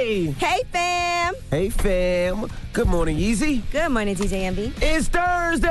USA. Hey, fam. Hey, fam. Good morning, Yeezy. Good morning, DJ Envy. It's Thursday.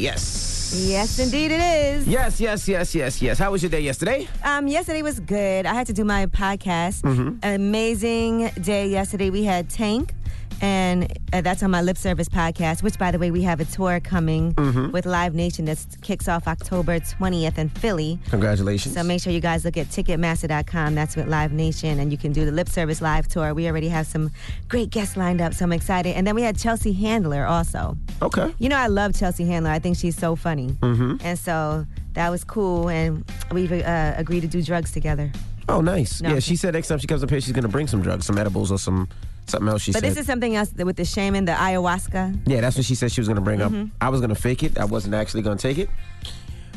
Yes. Yes, indeed it is. Yes, yes, yes, yes, yes. How was your day yesterday? Um, yesterday was good. I had to do my podcast. Mm-hmm. Amazing day yesterday. We had Tank, and uh, that's on my Lip Service podcast. Which, by the way, we have a tour coming Mm-hmm. with Live Nation that kicks off October 20th in Philly. Congratulations. So make sure you guys look at Ticketmaster.com. That's with Live Nation, and you can do the Lip Service live tour. We already have some great guests lined up, so I'm excited. And then we had Chelsea Handler also. okay. You know, I love Chelsea Handler. I think she's so funny. Mm-hmm. And so that was cool. And we've uh, agreed to do drugs together. Oh, nice. No. Yeah, she said next time she comes up here, she's gonna bring some drugs, some edibles or some something else. She But said. this is something else with the shaman, the ayahuasca. yeah, that's what she said she was gonna bring Mm-hmm. up. I was gonna fake it. I wasn't actually gonna take it.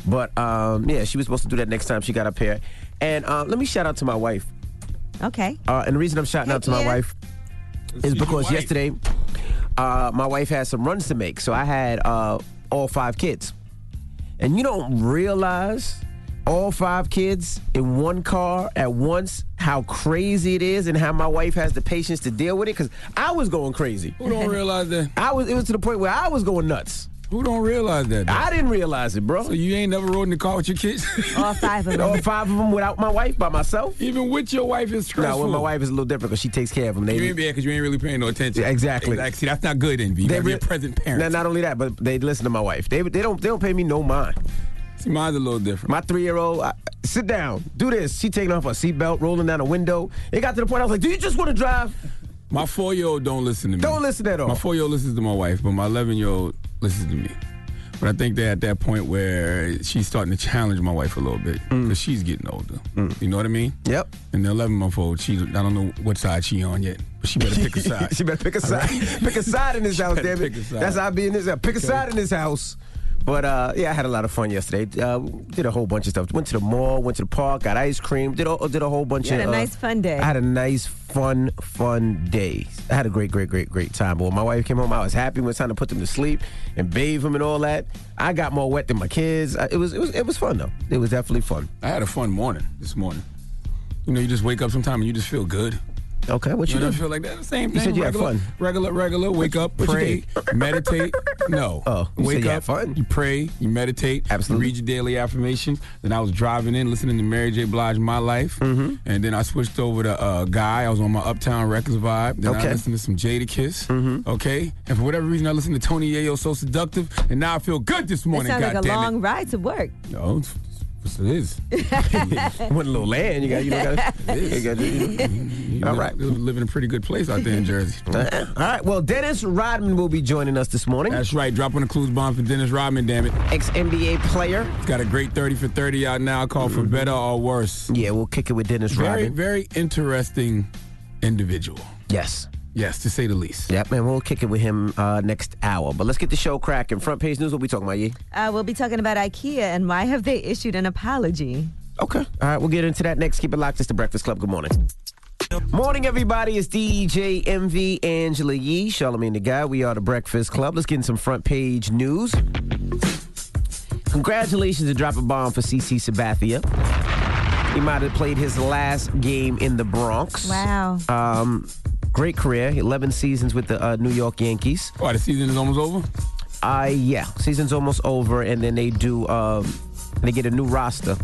But um, yeah, she was supposed to do that next time she got up here. And uh, let me shout out to my wife. Okay. Uh, and the reason I'm shouting out to my wife is because yesterday uh, my wife had some runs to make. So I had uh, all five kids. And you don't realize all five kids in one car at once, how crazy it is and how my wife has the patience to deal with it. Because I was going crazy. Who don't realize that? I was. It was to the point where I was going nuts. Who don't realize that? though? I didn't realize it, bro. so you ain't never rode in the car with your kids? All five of them. all five of them without my wife, by myself. Even with your wife is stressful. No, stressful. with my wife is a little different because she takes care of them. They, You ain't bad because you ain't really paying no attention. Yeah, exactly. Exactly. See, that's not good, Envy. You They gotta be a re- present parent. Now, not only that, but they listen to my wife. They they don't they don't pay me no mind. See, mine's a little different. My three year old, sit down, do this. She taking off her seatbelt, rolling down a window. It got to the point I was like, do you just want to drive? My four year old don't listen to me. Don't listen at all. My four year old listens to my wife, but my 11 year old listens to me. But I think they're at that point where she's starting to challenge my wife a little bit Mm. because she's getting older. You know what I mean? Yep. And the 11 month old, she I don't know what side she on yet, but she better pick a side. she better pick a side. pick a side in this house, damn it. pick a side. That's how I be in this house. Pick a side in this house. But uh, yeah, I had a lot of fun yesterday. Uh, did a whole bunch of stuff. Went to the mall, went to the park, got ice cream. Did a, did a whole bunch You had of. a uh, nice fun day. I had a nice, fun, fun day. I had a great, great, great, great time. But when my wife came home, I was happy. When it was time to put them to sleep and bathe them and all that. I got more wet than my kids. I- It was, it was, it was fun though. It was definitely fun. I had a fun morning this morning. You know, you just wake up sometime and you just feel good. Okay, what You you know, do? feel like that. The same You thing. said you had regular, fun. Regular, regular. Wake up, what you pray, meditate. No. Oh, you wake said you up, had fun. you pray, you meditate, Absolutely. you read your daily affirmations. Then I was driving in, listening to Mary J. Blige, My Life, Mm-hmm. and then I switched over to uh, Guy. I was on my Uptown Records vibe. Then Okay. I listened to some Jadakiss. Okay, and for whatever reason, I listened to Tony Yayo, So Seductive, and now I feel good this morning. It sounds like a long it. ride to work. No, it is. Went a little land. You got, you know, got, you got, You mm-hmm. All live- right. live in a pretty good place out there in Jersey. All right. Well, Dennis Rodman will be joining us this morning. That's right. Dropping the Clue's bomb for Dennis Rodman, damn it. Ex NBA player. He's got a great 30 for 30 out now called For mm-hmm. Better or Worse. Yeah, we'll kick it with Dennis Very, Rodman. Very, very interesting individual. Yes. Yes, to say the least. Yep, man, we'll kick it with him uh, next hour. But let's get the show cracking. Front page news. What we talking about, Yee? Uh, we'll be talking about IKEA and why have they issued an apology. Okay. All right, we'll get into that next. Keep it locked. It's the Breakfast Club. Good morning. Morning, everybody. It's DJ Envy Angela Yee, Charlamagne the Guy. We are the Breakfast Club. Let's get in some front page news. Congratulations to drop a bomb for CC Sabathia. He might have played his last game in the Bronx. Wow. Um, great career. 11 seasons with the uh, New York Yankees. Why, the season is almost over? Uh, yeah, season's almost over, and then they do um, they get a new roster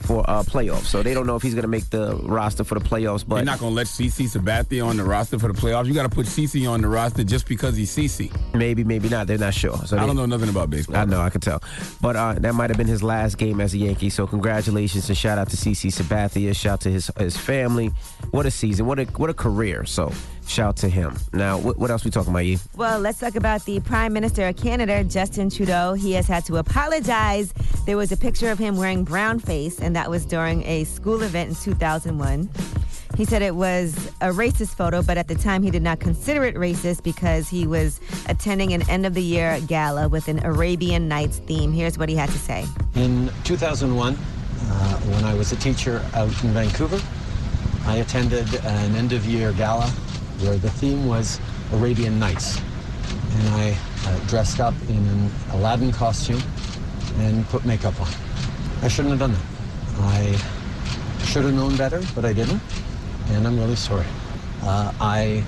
for uh, playoffs. So they don't know if he's going to make the roster for the playoffs, but You're not going to let CC Sabathia on the roster for the playoffs. You got to put CC on the roster just because he's CC. maybe, maybe not. They're not sure. So I they- don't know nothing about baseball. I know, I can tell. But uh, that might have been his last game as a Yankee. So congratulations and shout out to CC Sabathia. Shout out to his his family. What a season. What a what a career. So Shout to him. Now, what, what else we talking about, E? Well, let's talk about the Prime Minister of Canada, Justin Trudeau. He has had to apologize. There was a picture of him wearing brown face, and that was during a school event in 2001. He said it was a racist photo, but at the time he did not consider it racist because he was attending an end of the year gala with an Arabian Nights theme. Here's what he had to say. In 2001, uh, when I was a teacher out in Vancouver, I attended an end of year gala where the theme was Arabian Nights. And I uh, dressed up in an Aladdin costume and put makeup on. I shouldn't have done that. I should have known better, but I didn't. And I'm really sorry. Uh, I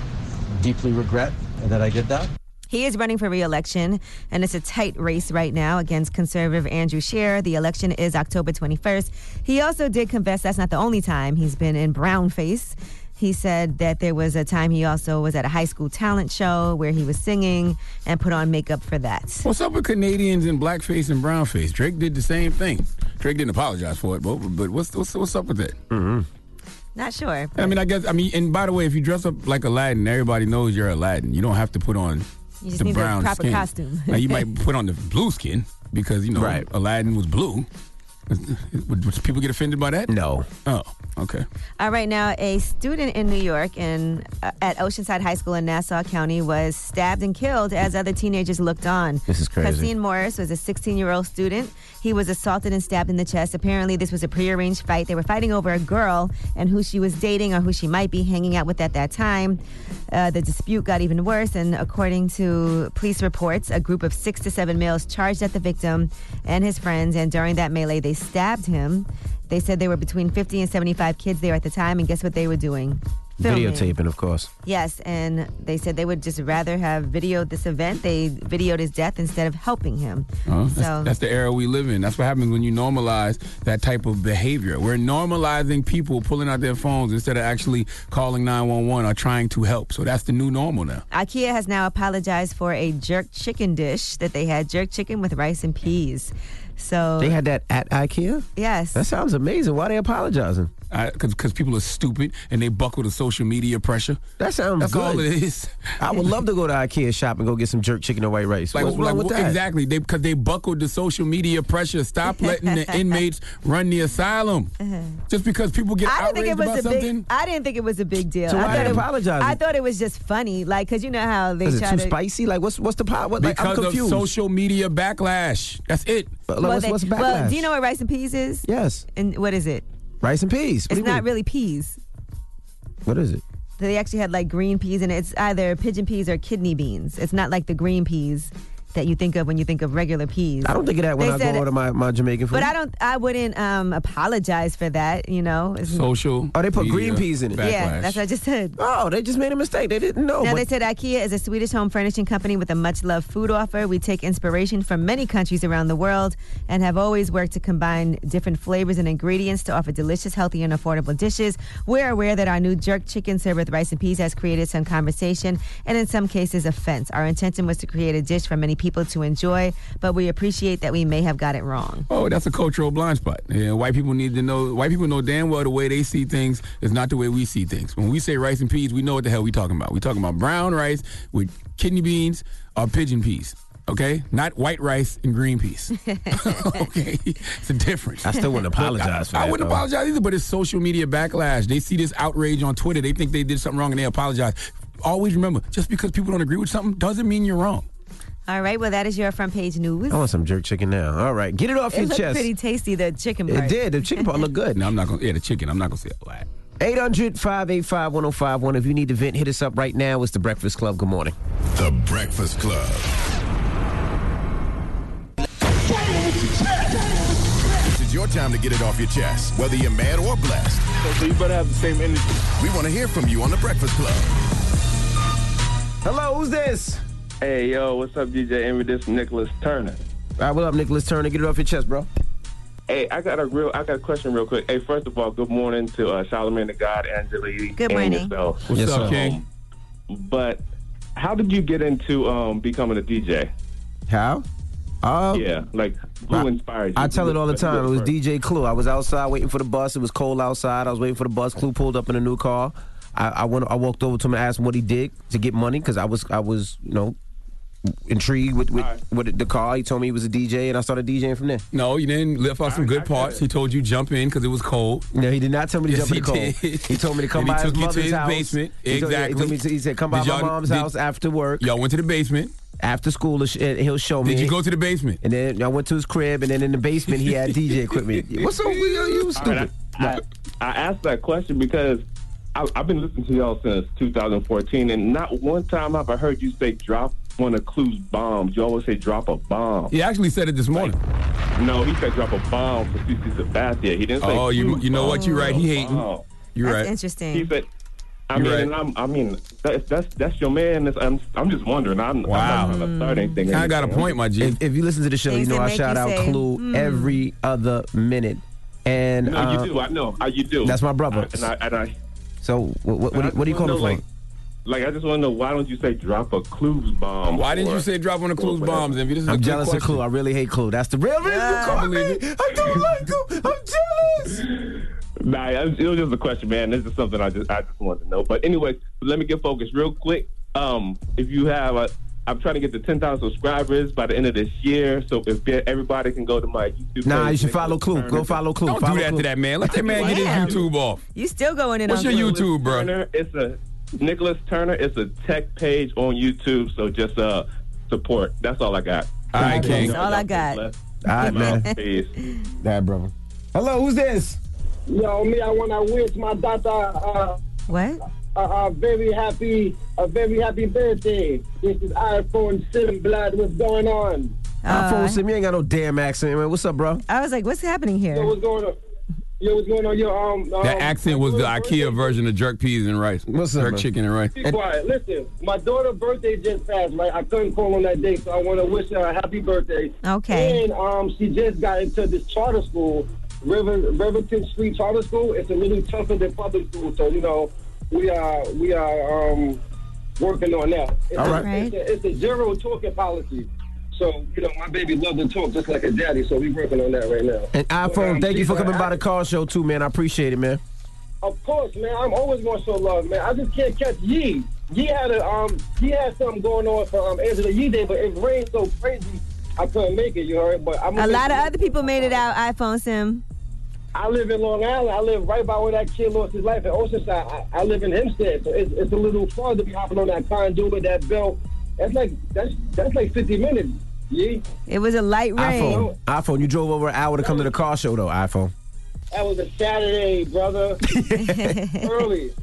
deeply regret that I did that. He is running for re-election, and it's a tight race right now against conservative Andrew Scheer. The election is October 21st. He also did confess that's not the only time he's been in brown face. He said that there was a time he also was at a high school talent show where he was singing and put on makeup for that. What's up with Canadians in blackface and brownface? Drake did the same thing. Drake didn't apologize for it, but, but what's, what's what's up with that? Mm-hmm. Not sure. I mean, I guess I mean, and by the way, if you dress up like Aladdin, everybody knows you're Aladdin. You don't have to put on You just the need the brown proper skin. costume. now you might put on the blue skin because you know Right. Aladdin was blue. Would, would people get offended by that? No. Oh, okay. All right, now a student in New York and uh, at Oceanside High School in Nassau County was stabbed and killed as other teenagers looked on. This is crazy. Khaseen Morris was a 16-year-old student. He was assaulted and stabbed in the chest. Apparently, this was a prearranged fight. They were fighting over a girl and who she was dating or who she might be hanging out with at that time. Uh, the dispute got even worse, and according to police reports, a group of six to seven males charged at the victim and his friends. And during that melee, they stabbed him. They said there were between 50 and 75 kids there at the time, and guess what they were doing? Filming. Videotaping, of course. Yes, and they said they would just rather have videoed this event. They videoed his death instead of helping him. Uh, that's, so that's the era we live in. That's what happens when you normalize that type of behavior. We're normalizing people pulling out their phones instead of actually calling 911 or trying to help. So that's the new normal now. IKEA has now apologized for a jerk chicken dish that they had jerk chicken with rice and peas. So They had that at IKEA? yes, That sounds amazing. Why are they apologizing? Because people are stupid and they buckle to social media pressure. That sounds That's good. all it is. I would love to go to IKEA shop and go get some jerk chicken and white rice. What's wrong like, with that? Exactly, because they buckled to social media pressure. Stop letting the inmates run the asylum. Just because people get Uh-huh. I didn't think outraged it was about a something. big. I didn't think it was a big deal. So I why thought they it, apologizing? I thought it was just funny, like because you know how they Is it too to. spicy? Like, what's what's the pot? What, like, I'm because of confused. social media backlash. That's it. But, like, Well, what's, they- what's backlash? well, do you know what rice and peas is? Yes, And what is it? Rice and peas. What It's not mean? really peas. What is it? They actually had like green peas in it. It's either pigeon peas or kidney beans. It's not like the green peas that you think of when you think of regular peas. I don't think of that when They I said- go order my, my Jamaican food. But I don't. I wouldn't um, apologize for that. You know. It's- Social. Oh, they put media green peas in it. yeah, that's what I just said. Oh, they just made a mistake. They didn't know. Now but they said IKEA is a Swedish home furnishing company with a much loved food offer. We take inspiration from many countries around the world and have always worked to combine different flavors and ingredients to offer delicious, healthy, and affordable dishes. We're aware that our new jerk chicken served with rice and peas has created some conversation and in some cases offense. Our intention was to create a dish for many people to enjoy, but we appreciate that we may have got it wrong. Oh, that's a cultural blind spot. Yeah, white people need to know. White people know damn well the way they see things is not the way we see things. When we say rice and peas, we know what the hell we talking about. We talking about brown rice with kidney beans or pigeon peas. Okay, not white rice and green peas. okay, it's a difference. I still wouldn't apologize for I that. wouldn't though. apologize either, but it's social media backlash. They see this outrage on Twitter. They think they did something wrong and they apologize. Always remember, just because people don't agree with something doesn't mean you're wrong. All right, well, that is your front page news. I want some jerk chicken now. All right, get it off It your looked chest. pretty tasty, the chicken part. It did. The chicken part looked good. No, I'm not gonna. Yeah, the chicken. I'm not gonna say a lot. 800 585 1051. If you need to vent, hit us up right now. It's The Breakfast Club. Good morning. The Breakfast Club. This is your time to get it off your chest, whether you're mad or blessed. So you better have the same energy. We want to hear from you on The Breakfast Club. Hello, who's this? Hey, yo, what's up, DJ Envy? This is Nicholas Turner. All right, what up, Nicholas Turner? Get it off your chest, bro. Hey, I got a real, I got a question real quick. Hey, first of all, good morning to uh, Charlamagne the God, Angela Yee, Good and morning. yourself. What's Yes, up, sir. King? But how did you get into um, becoming a DJ? How? Uh, Yeah, like who I- inspired you? I tell it all the time. It was? DJ Clue. I was outside waiting for the bus. It was cold outside. I was waiting for the bus. Clue pulled up in a new car. I, I went. I walked over to him and asked him what he did to get money because I was I was you know intrigued with with, All right. with the car. He told me he was a DJ, and I started DJing from there. No, you didn't lift out some I- good I parts. He told you jump in because it was cold. No, he did not tell me to Yes, jump in the he cold. did. He told me to come And he by his took you to mother's his house. basement. He told, yeah, he, told me to, he said, "Come by my mom's did- house after work, Y'all went to the basement. after school. and He'll show me." Did you go to the basement? And then I went to his crib, and then in the basement he had DJ equipment. What's up with you? You All stupid. right, I, I, I asked that question because I, I've been listening to y'all since 2014, and not one time have I heard you say drop one of Clue's bombs. You always say drop a bomb. He actually said it this morning. No, he said drop a bomb for CC Sabathia. He didn't say. Oh, you Clue's you know bomb. what? You're right. He hating. Bomb. You're That's right. interesting. He said. I You're mean, right. I'm, I mean, that's that's that's your man. That's, I'm I'm just wondering. I'm, Wow. I'm not trying to start anything. Kind of got a point, my G. If, if you listen to the show, Things you know I shout out say, Clue "Hmm." every other minute. And No, uh, you do. I know. Uh, you do. That's my brother. I, and I, and I, so what, what, what, do you- what do you call him know, for? Like, like, I just want to know why don't you say drop a Clue's bomb? Why didn't you say drop one of Clue's whatever. bombs, Envy? This is I'm good jealous of question. Clue. I really hate Clue. That's the real reason you I call me. believe it. I don't like Clue. I'm jealous. Nah, it was just a question, man. This is something I just I just wanted to know. But anyway, let me get focused real quick. Um, if you have a, I'm trying to get to 10,000 subscribers by the end of this year. So if everybody can go to my YouTube. Nah, you should follow Clue. Turner. Go follow Clue. Don't follow do that Clue. to that man. Let that man get his YouTube off. You still going in What's on your Clue. YouTube, bro? Turner, it's a Nicholas Turner. It's a tech page on YouTube. So just uh support. That's all I got. All right, King. That's all I got. All right, man. Peace. That brother. Hello, who's this? Yo, me, I want to wish my daughter uh, What? a, a very happy, a very happy birthday. This is iPhone 7 Blood. What's going on? Uh, iPhone Sim, you ain't got no damn accent, man. What's up, bro? I was like, what's happening here? Yo, what's going on? Yo, what's going on? Yo, um, um That accent was the my daughter's IKEA version of jerk peas and rice. What's up, Jerk man? chicken and rice. Be quiet. Listen, my daughter's birthday just passed, right? I couldn't call on that day, so I want to wish her a happy birthday. Okay. And um, she just got into this charter school, River Riverton Street Charter School. It's a little tougher than public school, so you know we are we are um, working on that. It's All a, right. Right. It's, a, it's a zero talking policy. So you know my baby loves to talk just like a daddy, so we working on that right now. And iPhone, Um, thank you for a- coming by the car show too, man. I appreciate it, man. Of course, man. I'm always going to show love, man. I just can't catch Yee. Yee had a um, Yee had something going on for um Angela Yee Day, but it rained so crazy I couldn't make it. You heard? But I'm A lot of other people made it out, iPhone Sim. I live in Long Island. I live right by where that kid lost his life at Oceanside. I, I live in Hempstead, so it's, it's a little far to be hopping on that conduit, with that belt. That's like that's that's like 50 minutes. Yee. It was a light rain. iPhone, iPhone, you drove over an hour to come to the car show though. iPhone. That was a Saturday, brother. Early.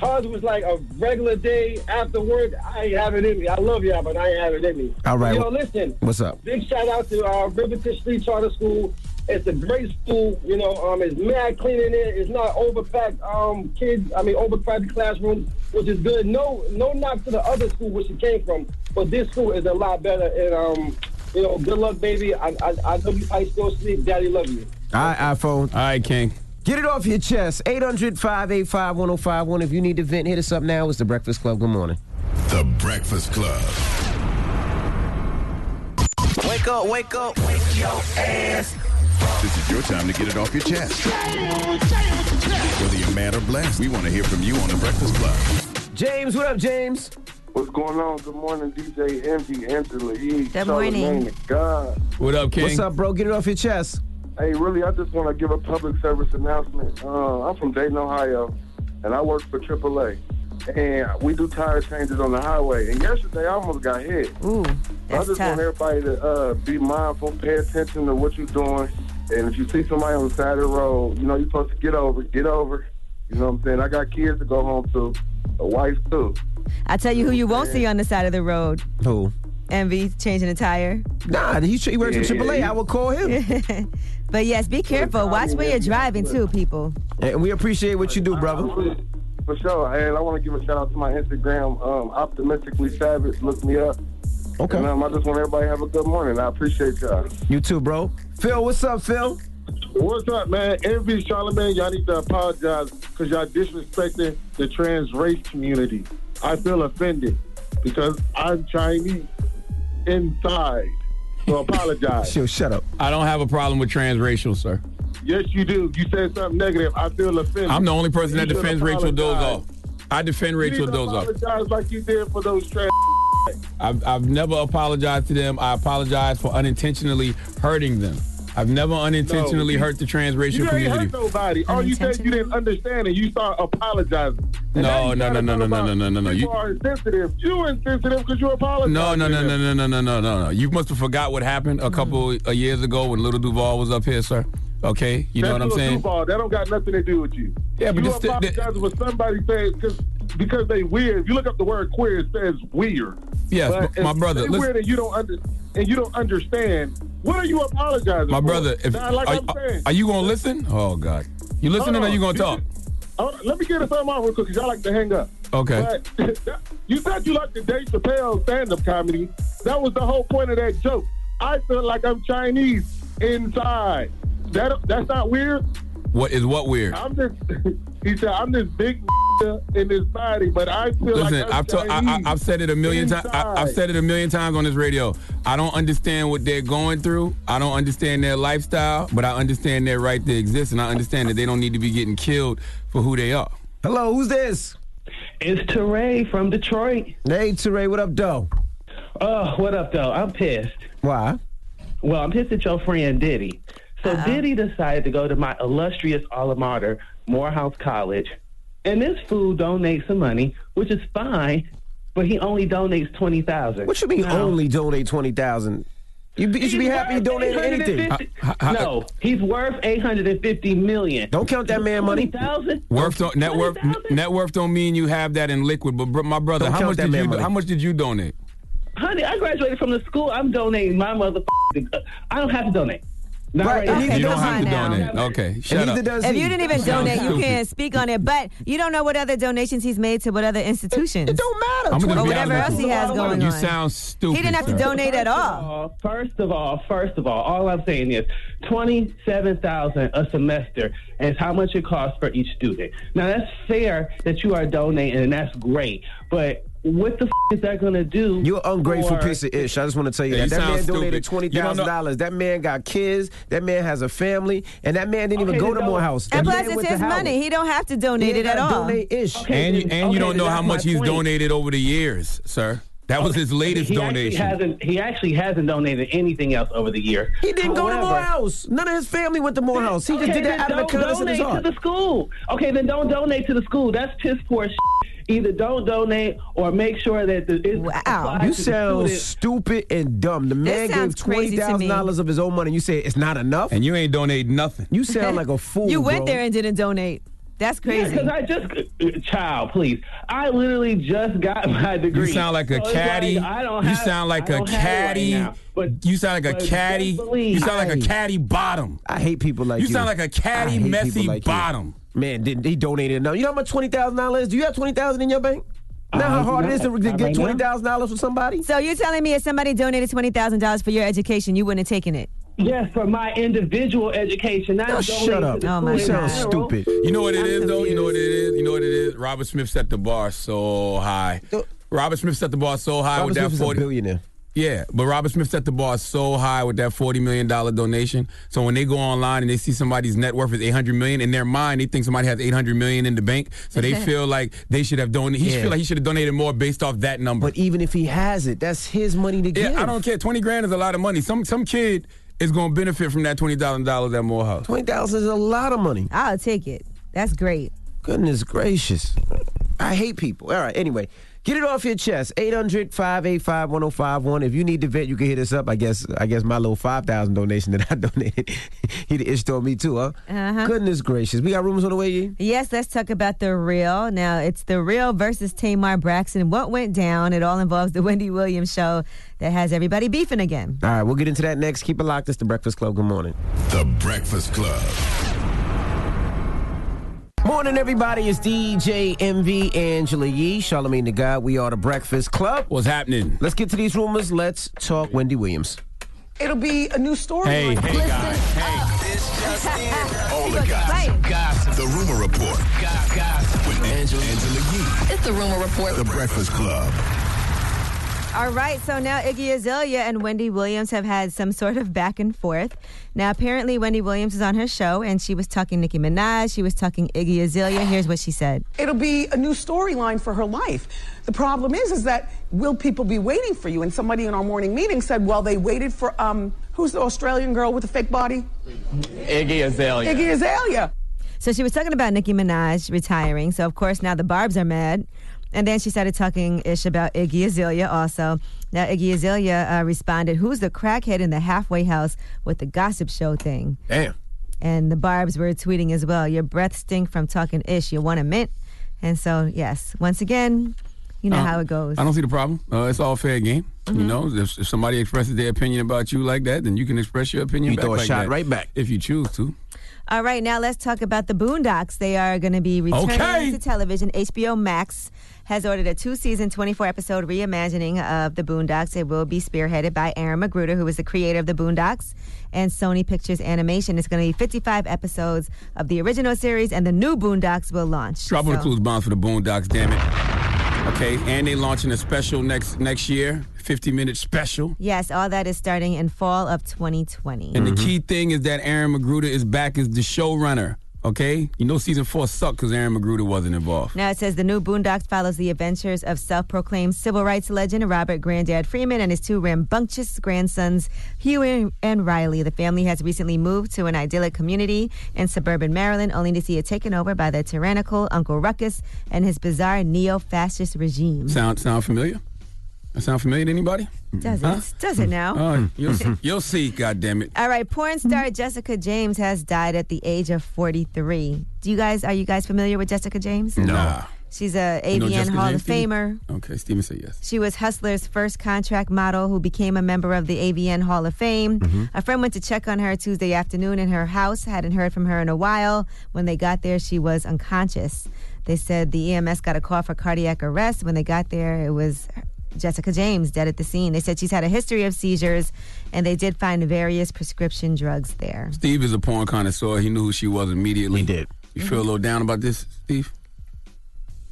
Hers was like a regular day after work. I ain't have it in me. I love y'all, but I ain't have it in me. All right. Yo, listen. What's up? Big shout out to uh, Riverton Street Charter School. It's a great school. You know, um, it's mad clean in there. It's not overpacked um, kids. I mean, overcrowded classrooms, which is good. No, no knock to the other school which it came from, but this school is a lot better. And um, you know, good luck, baby. I, I, I know you probably still sleep. Daddy love you. All right, iPhone. All right, King. Get it off your chest. 800 585 1051. If you need to vent, hit us up now. It's The Breakfast Club. Good morning. The Breakfast Club. Wake up, wake up. Wake your ass up. This is your time to get it off your chest. Whether you're mad or blessed, we want to hear from you on The Breakfast Club. James, what up, James? What's going on? Good morning, DJ Envy, Angela E. Good morning. God. What up, King? What's up, bro? Get it off your chest. Hey, really, I just want to give a public service announcement. Uh, I'm from Dayton, Ohio, and I work for AAA. And we do tire changes on the highway. And yesterday, I almost got hit. Ooh, I just tough. want everybody to uh, be mindful, pay attention to what you're doing. And if you see somebody on the side of the road, you know you're supposed to get over, get over. You know what I'm saying? I got kids to go home to, a wife too. I tell you who you won't see on the side of the road. Who? Envy changing a tire. Nah, he, he works for Yeah, AAA. yeah. I would call him. But yes, be careful. Watch where you're driving too, people. and we appreciate what you do, brother. For sure. And I want to give a shout out to my Instagram, um, optimistically savage. Look me up. Okay. And um, I just want everybody to have a good morning. I appreciate y'all. You too, bro. Phil, what's up, Phil? What's up, man? Envy, Charlamagne, y'all need to apologize because y'all disrespecting the trans race community. I feel offended because I'm Chinese inside. So apologize. Chill, shut up. I don't have a problem with transracial, sir. yes, you do. You said something negative. I feel offended. I'm the only person You that should defends Rachel apologize. Dolezal. I defend You Rachel need to Dolezal. apologize like you did for those trans. I've, I've never apologized to them. I apologize for unintentionally hurting them. I've never unintentionally you- hurt the transracial You ain't community. hurt nobody. All you said you didn't understand and you start apologizing. And No, now no, you no, gotta no, no, no, no, no, no. You- are insensitive. You insensitive because you apologize. No, no, no, no, no, no, no, no, no, no. You must have forgot what happened Mm. a couple of years ago when Little Duval was up here, sir. Okay, you know what I'm saying? Duval. That don't got nothing to do with you. Yeah, but you the- apologize for somebody saying because because they weird. If you look up the word queer, it says weird. Yes, but my brother, listen- weird and you don't under and you don't understand. What are you apologizing? For? My for? brother, if Now, like are, I'm saying, are you gonna listen? Oh God, you listening or Hold you on. gonna talk? On, let me get it something off real quick because y'all like to hang up. Okay. But you said you like the Dave Chappelle stand-up comedy. That was the whole point of that joke. I feel like I'm Chinese inside. That that's not weird. What is what weird? I'm just. He said I'm this big in this body, but I feel Listen, like I'm I've, to, I, I, I've said it a million times. I've said it a million times on this radio. I don't understand what they're going through. I don't understand their lifestyle, but I understand their right to exist, and I understand that they don't need to be getting killed for who they are. Hello, who's this? It's Teray from Detroit. Hey, Teray, what up, though? Oh, what up, though? I'm pissed. Why? Well, I'm pissed at your friend Diddy. So Diddy decided to go to my illustrious alma mater, Morehouse College, and this fool donates some money, which is fine, but he only donates twenty thousand. What you mean only donate 20000 you, be- you should be happy you donated anything. Uh, no, he's worth eight hundred and fifty million. Don't count that man money. Thousand. Worth don't, net worth net worth don't mean you have that in liquid. But br- my brother, Don't how much did you money. how much did you donate? Honey, I graduated from the school. I'm donating my mother. I don't have to donate. Not Right, right, and now. you don't have to now. donate. Okay, shut neither up. If he. you didn't even donate, you can't speak on it. But you don't know what other donations he's made to what other institutions. It don't matter. I'm gonna or whatever else he has going You on. sound stupid. He didn't have to sir. donate at all. all, first of all, first of all, all I'm saying is twenty-seven thousand a semester is how much it costs for each student. Now that's fair that you are donating, and that's great. But what the f- is that going to do? You're an ungrateful for- piece of ish. I just want to tell you Yeah, that. you That man donated twenty thousand dollars. That man got kids. That man has a family, and that man didn't even go to Morehouse. And plus, it's his Howard. money. He don't have to donate it at all. Donate ish. Okay, And you then- and you don't know how much he's point. donated over the years, sir. That was his latest he donation. Actually hasn't, he actually hasn't donated anything else over the year. He didn't go to Morehouse. None of his family went to Morehouse. He just did that out of the don't kindness of his donate to the school. Okay, then don't donate to the school. That's piss poor shit. Either don't donate or make sure that the it's applied You to sound student. stupid and dumb. The man gave sounds twenty crazy to me. thousand dollars of his own money. And you say it's not enough, and you ain't donate nothing. You sound like a fool. You went bro. there and didn't donate. That's crazy. because I just, child, please. I literally just got my degree. You sound like a So it's caddy. I don't you have, sound like I a don't have it right caddy. now. But you sound like a caddy. You sound like a I- caddy bottom. I hate people like You you. sound like a caddy, messy people like you. Bottom. Man, did he donated enough? You know how much twenty thousand dollars? Do you have twenty thousand in your bank? Now how Uh, hard it is to, to get right twenty thousand dollars from somebody? So you're telling me if somebody donated twenty thousand dollars for your education, you wouldn't have taken it? Yes, for my individual education. Not Oh, shut up. Oh, my You in sound stupid. You know what it I'm is, though. You know what it confused. is. You know what it is. Robert Smith set the bar so high. Robert Smith set the bar so high Robert with Smith that is a forty. billionaire. Yeah, but Robert Smith set the bar so high with that forty million dollar donation. So when they go online and they see somebody's net worth is eight hundred million, in their mind they think somebody has eight hundred million in the bank. So they feel like they should have donated. He should Yeah. feel like he should have donated more based off that number. But even if he has it, that's his money to give. yeah, I don't care. Twenty grand is a lot of money. Some some kid is going to benefit from that twenty thousand dollars at Morehouse. Twenty thousand is a lot of money. I'll take it. That's great. Goodness gracious. I hate people. All right, anyway. Get it off your chest. 800-585-1051. If you need to vent, you can hit us up. I guess I guess my little 5000 donation that I donated, he the ish on me too, huh? Uh-huh. Goodness gracious. We got rumors on the way, Yee? Yes, let's talk about the real. Now, it's the real versus Tamar Braxton. What went down? It all involves the Wendy Williams show that has everybody beefing again. All right, we'll get into that next. Keep it locked. It's the Breakfast Club. Good morning. The Breakfast Club. Morning, everybody. It's DJ Envy Angela Yee, Charlamagne the God. We are the Breakfast Club. What's happening? Let's get to these rumors. Let's talk Wendy Williams. It'll be a new story. Hey, hey guys. Hey, it's just all the gossip. Gossip. The Rumor Report. Gossip. With Angela, Angela Yee. It's the rumor report. The Breakfast Club. All right, so now Iggy Azalea and Wendy Williams have had some sort of back and forth. Now, apparently, Wendy Williams is on her show and she was talking Nicki Minaj, she was talking Iggy Azalea. Here's what she said. It'll be a new storyline for her life. The problem is, is that will people be waiting for you? And somebody in our morning meeting said, well, they waited for um, who's the Australian girl with the fake body? Iggy Azalea. Iggy Azalea. So she was talking about Nicki Minaj retiring. So, of course, now the Barbs are mad. And then she started talking ish about Iggy Azalea also. Now, Iggy Azalea uh, responded, Who's the crackhead in the halfway house with the gossip show thing? Damn. And the Barbs were tweeting as well, Your breath stink from talking ish. You want a mint? And so, yes, once again, you know Uh, how it goes. I don't see the problem. Uh, it's all fair game. Mm-hmm. You know, if, if somebody expresses their opinion about you like that, then you can express your opinion You back throw a like shot that, right back. if you choose to. All right, now let's talk about the Boondocks. They are going to be returning Okay. to television. HBO Max has ordered a two season, 24 episode reimagining of the Boondocks. It will be spearheaded by Aaron McGruder, who is the creator of the Boondocks, and Sony Pictures Animation. It's going to be 55 episodes of the original series, and the new Boondocks will launch. Drop on the So- Clue's bombs for the Boondocks, damn it. Okay, and they launching a special next next year, 50 minute special. Yes, all that is starting in fall of 2020. And the mm-hmm. key thing is that Aaron McGruder is back as the showrunner. Okay, you know season four sucked because Aaron McGruder wasn't involved. Now it says the new Boondocks follows the adventures of self-proclaimed civil rights legend Robert Granddad Freeman and his two rambunctious grandsons, Huey and Riley. The family has recently moved to an idyllic community in suburban Maryland, only to see it taken over by the tyrannical Uncle Ruckus and his bizarre neo-fascist regime. Sound sound familiar? That sound familiar to anybody? Does it? Huh? Does it now? Oh, you'll see. You'll see. God damn it. All right, porn star Jessica James has died at the age of 43. Do you guys are you guys familiar with Jessica James? Nah. She's a You know AVN Hall James, of Steve? Famer. Okay, Steven said yes. She was Hustler's first contract model who became a member of the AVN Hall of Fame. Mm-hmm. A friend went to check on her Tuesday afternoon in her house, hadn't heard from her in a while. When they got there, she was unconscious. They said the EMS got a call for cardiac arrest. When they got there, it was Jessica James dead at the scene. They said she's had a history of seizures, and they did find various prescription drugs there. Steve is a porn connoisseur. He knew who she was immediately. He did. You feel a little down about this, Steve?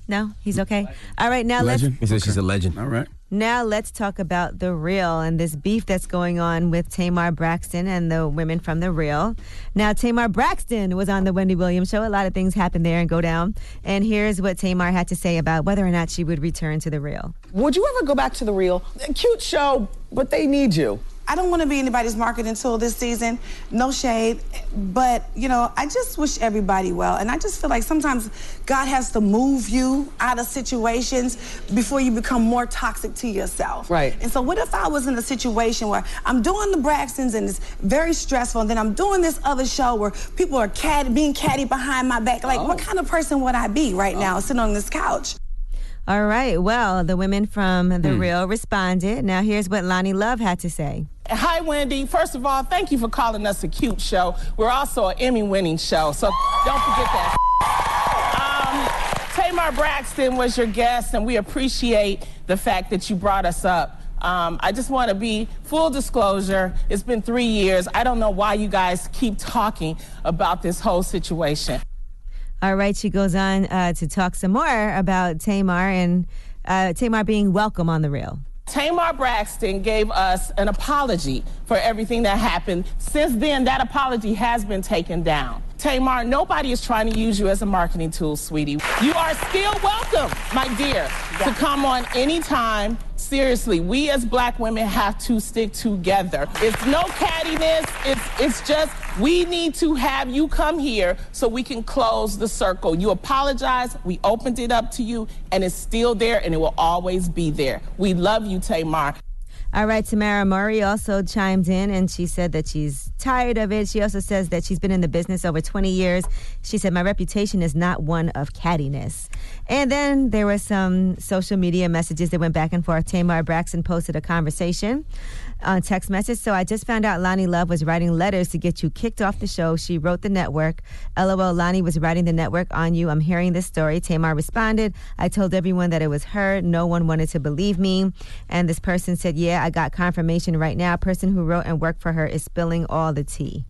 No, he's okay. All right, now let's Legend? He says she's a legend. All right. Now let's talk about the real and this beef that's going on with Tamar Braxton and the women from the real. Now Tamar Braxton was on the Wendy Williams show. A lot of things happen there and go down. And here's what Tamar had to say about whether or not she would return to the real. Would you ever go back to the real? Cute show, but they need you. I don't want to be anybody's marketing tool this season. No shade. But, you know, I just wish everybody well. And I just feel like sometimes God has to move you out of situations before you become more toxic to yourself. Right. And so, what if I was in a situation where I'm doing the Braxtons and it's very stressful, and then I'm doing this other show where people are cat- being catty behind my back? Like, what oh. kind of person would I be right oh. now sitting on this couch? All right. Well, the women from the real responded. Now here's what Loni Love had to say. Hi, Wendy. First of all, thank you for calling us a cute show. We're also an Emmy winning show, so don't forget that. Um, Tamar Braxton was your guest, and we appreciate the fact that you brought us up. Um, I just want to be full disclosure. It's been three years. I don't know why you guys keep talking about this whole situation. All right. She goes on uh, to talk some more about Tamar and uh, Tamar being welcome on the real. Tamar Braxton gave us an apology for everything that happened. Since then, that apology has been taken down. Tamar, nobody is trying to use you as a marketing tool, sweetie. You are still welcome, my dear, to come on anytime. Seriously, we as black women have to stick together. It's no cattiness. It's it's just we need to have you come here so we can close the circle. You apologize. We opened it up to you, and it's still there, and it will always be there. We love you, Tamar. All right, Tamera Mowry also chimed in and she said that she's tired of it. She also says that she's been in the business over 20 years. She said, My reputation is not one of cattiness. And then there were some social media messages that went back and forth. Tamar Braxton posted a conversation on text message. So I just found out Loni Love was writing letters to get you kicked off the show. She wrote the network. LOL, Loni was writing the network on you. I'm hearing this story. Tamar responded, I told everyone that it was her. No one wanted to believe me. And this person said, Yeah, I got confirmation right now. Person who wrote and worked for her is spilling all the tea.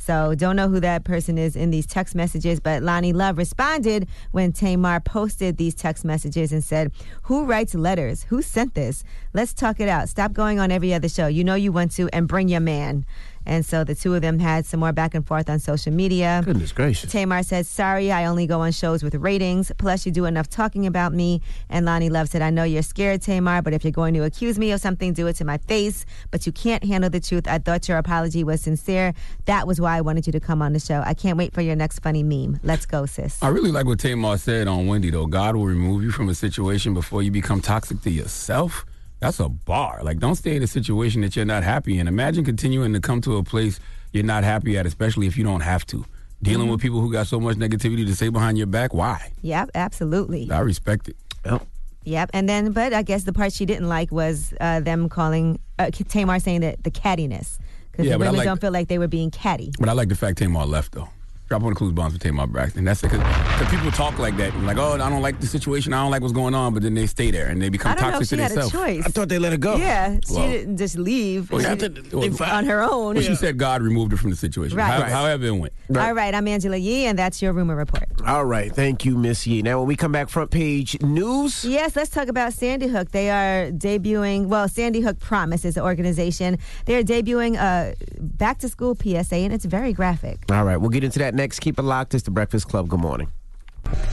So don't know who that person is in these text messages, but Loni Love responded when Tamar posted these text messages and said, Who writes letters? Who sent this? Let's talk it out. Stop going on every other show. You know you want to, and bring your man. And so the two of them had some more back and forth on social media. Goodness gracious. Tamar says, Sorry, I only go on shows with ratings. Plus, you do enough talking about me. And Loni Love said, I know you're scared, Tamar, but if you're going to accuse me of something, do it to my face. But you can't handle the truth. I thought your apology was sincere. That was why I wanted you to come on the show. I can't wait for your next funny meme. Let's go, sis. I really like what Tamar said on Wendy, though. God will remove you from a situation before you become toxic to yourself. That's a bar. Like, don't stay in a situation that you're not happy in. Imagine continuing to come to a place you're not happy at, especially if you don't have to. Dealing Mm-hmm. with people who got so much negativity to say behind your back, why? Yep, absolutely. I respect it. Yep. Yep. And then, but I guess the part she didn't like was uh, them calling uh, Tamar saying that the cattiness because Yeah, the but women like- don't feel like they were being catty. But I like the fact Tamar left, though. Drop on the Clue's bombs for Tamar Braxton. That's it. because people talk like that. Like, oh, I don't like the situation. I don't like what's going on. But then they stay there and they become I don't know toxic if she to had a themselves. choice. I thought they let her go. Yeah, she Well- didn't just leave Well, She yeah, did- Well, on her own. Well, she said God removed her from the situation. Right. How- Right. However it went. All right, I'm Angela Yee, and that's your rumor report. All right. Thank you, Miss Yee. Now, when we come back, front page news. Yes, let's talk about Sandy Hook. They are debuting, well, Sandy Hook Promise is the organization. They're debuting a back to school PSA, and it's very graphic. All right, we'll get into that next. Keep it locked. It's the Breakfast Club. Good morning.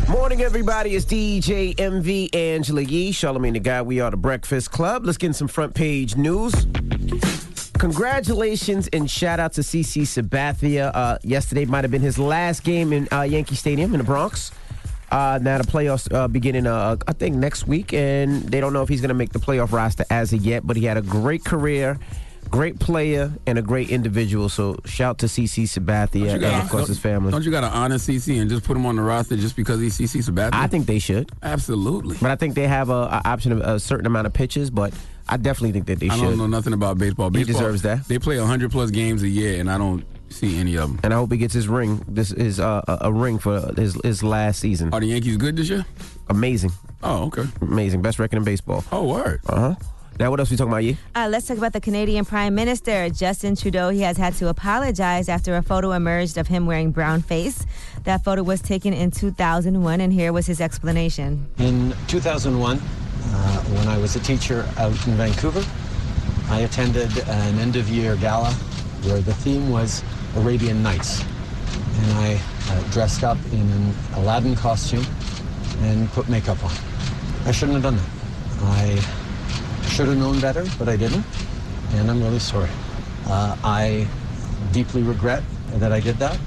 Morning, everybody. It's DJ Envy Angela Yee, Charlamagne the Guy. We are the Breakfast Club. Let's get some front page news. Congratulations and shout out to CC Sabathia. Uh, yesterday might have been his last game in uh, Yankee Stadium in the Bronx. Uh, now the playoffs uh, beginning, uh, I think next week, and they don't know if he's going to make the playoff roster as of yet. But he had a great career, great player, and a great individual. So shout to CC Sabathia and of course his family. Don't you got to honor CC and just put him on the roster just because he's CC Sabathia? I think they should. Absolutely. But I think they have a, a option of a certain amount of pitches. But I definitely think that they I should. I don't know nothing about baseball. He deserves that. They play 100 plus games a year, and I don't see any of them. And I hope he gets his ring. This is uh, a, a ring for his his last season. Are the Yankees good this year? Amazing. Oh, okay. Amazing. Best record in baseball. Oh, word. Uh huh. Now, what else we talking about, you? Uh, let's talk about the Canadian Prime Minister, Justin Trudeau. He has had to apologize after a photo emerged of him wearing brown face. That photo was taken in 2001, and here was his explanation. In 2001, uh, when I was a teacher out in Vancouver, I attended an end of year gala where the theme was Arabian Nights. And I uh, dressed up in an Aladdin costume and put makeup on. I shouldn't have done that. I should have known better, but I didn't. And I'm really sorry. Uh, I deeply regret that I did that.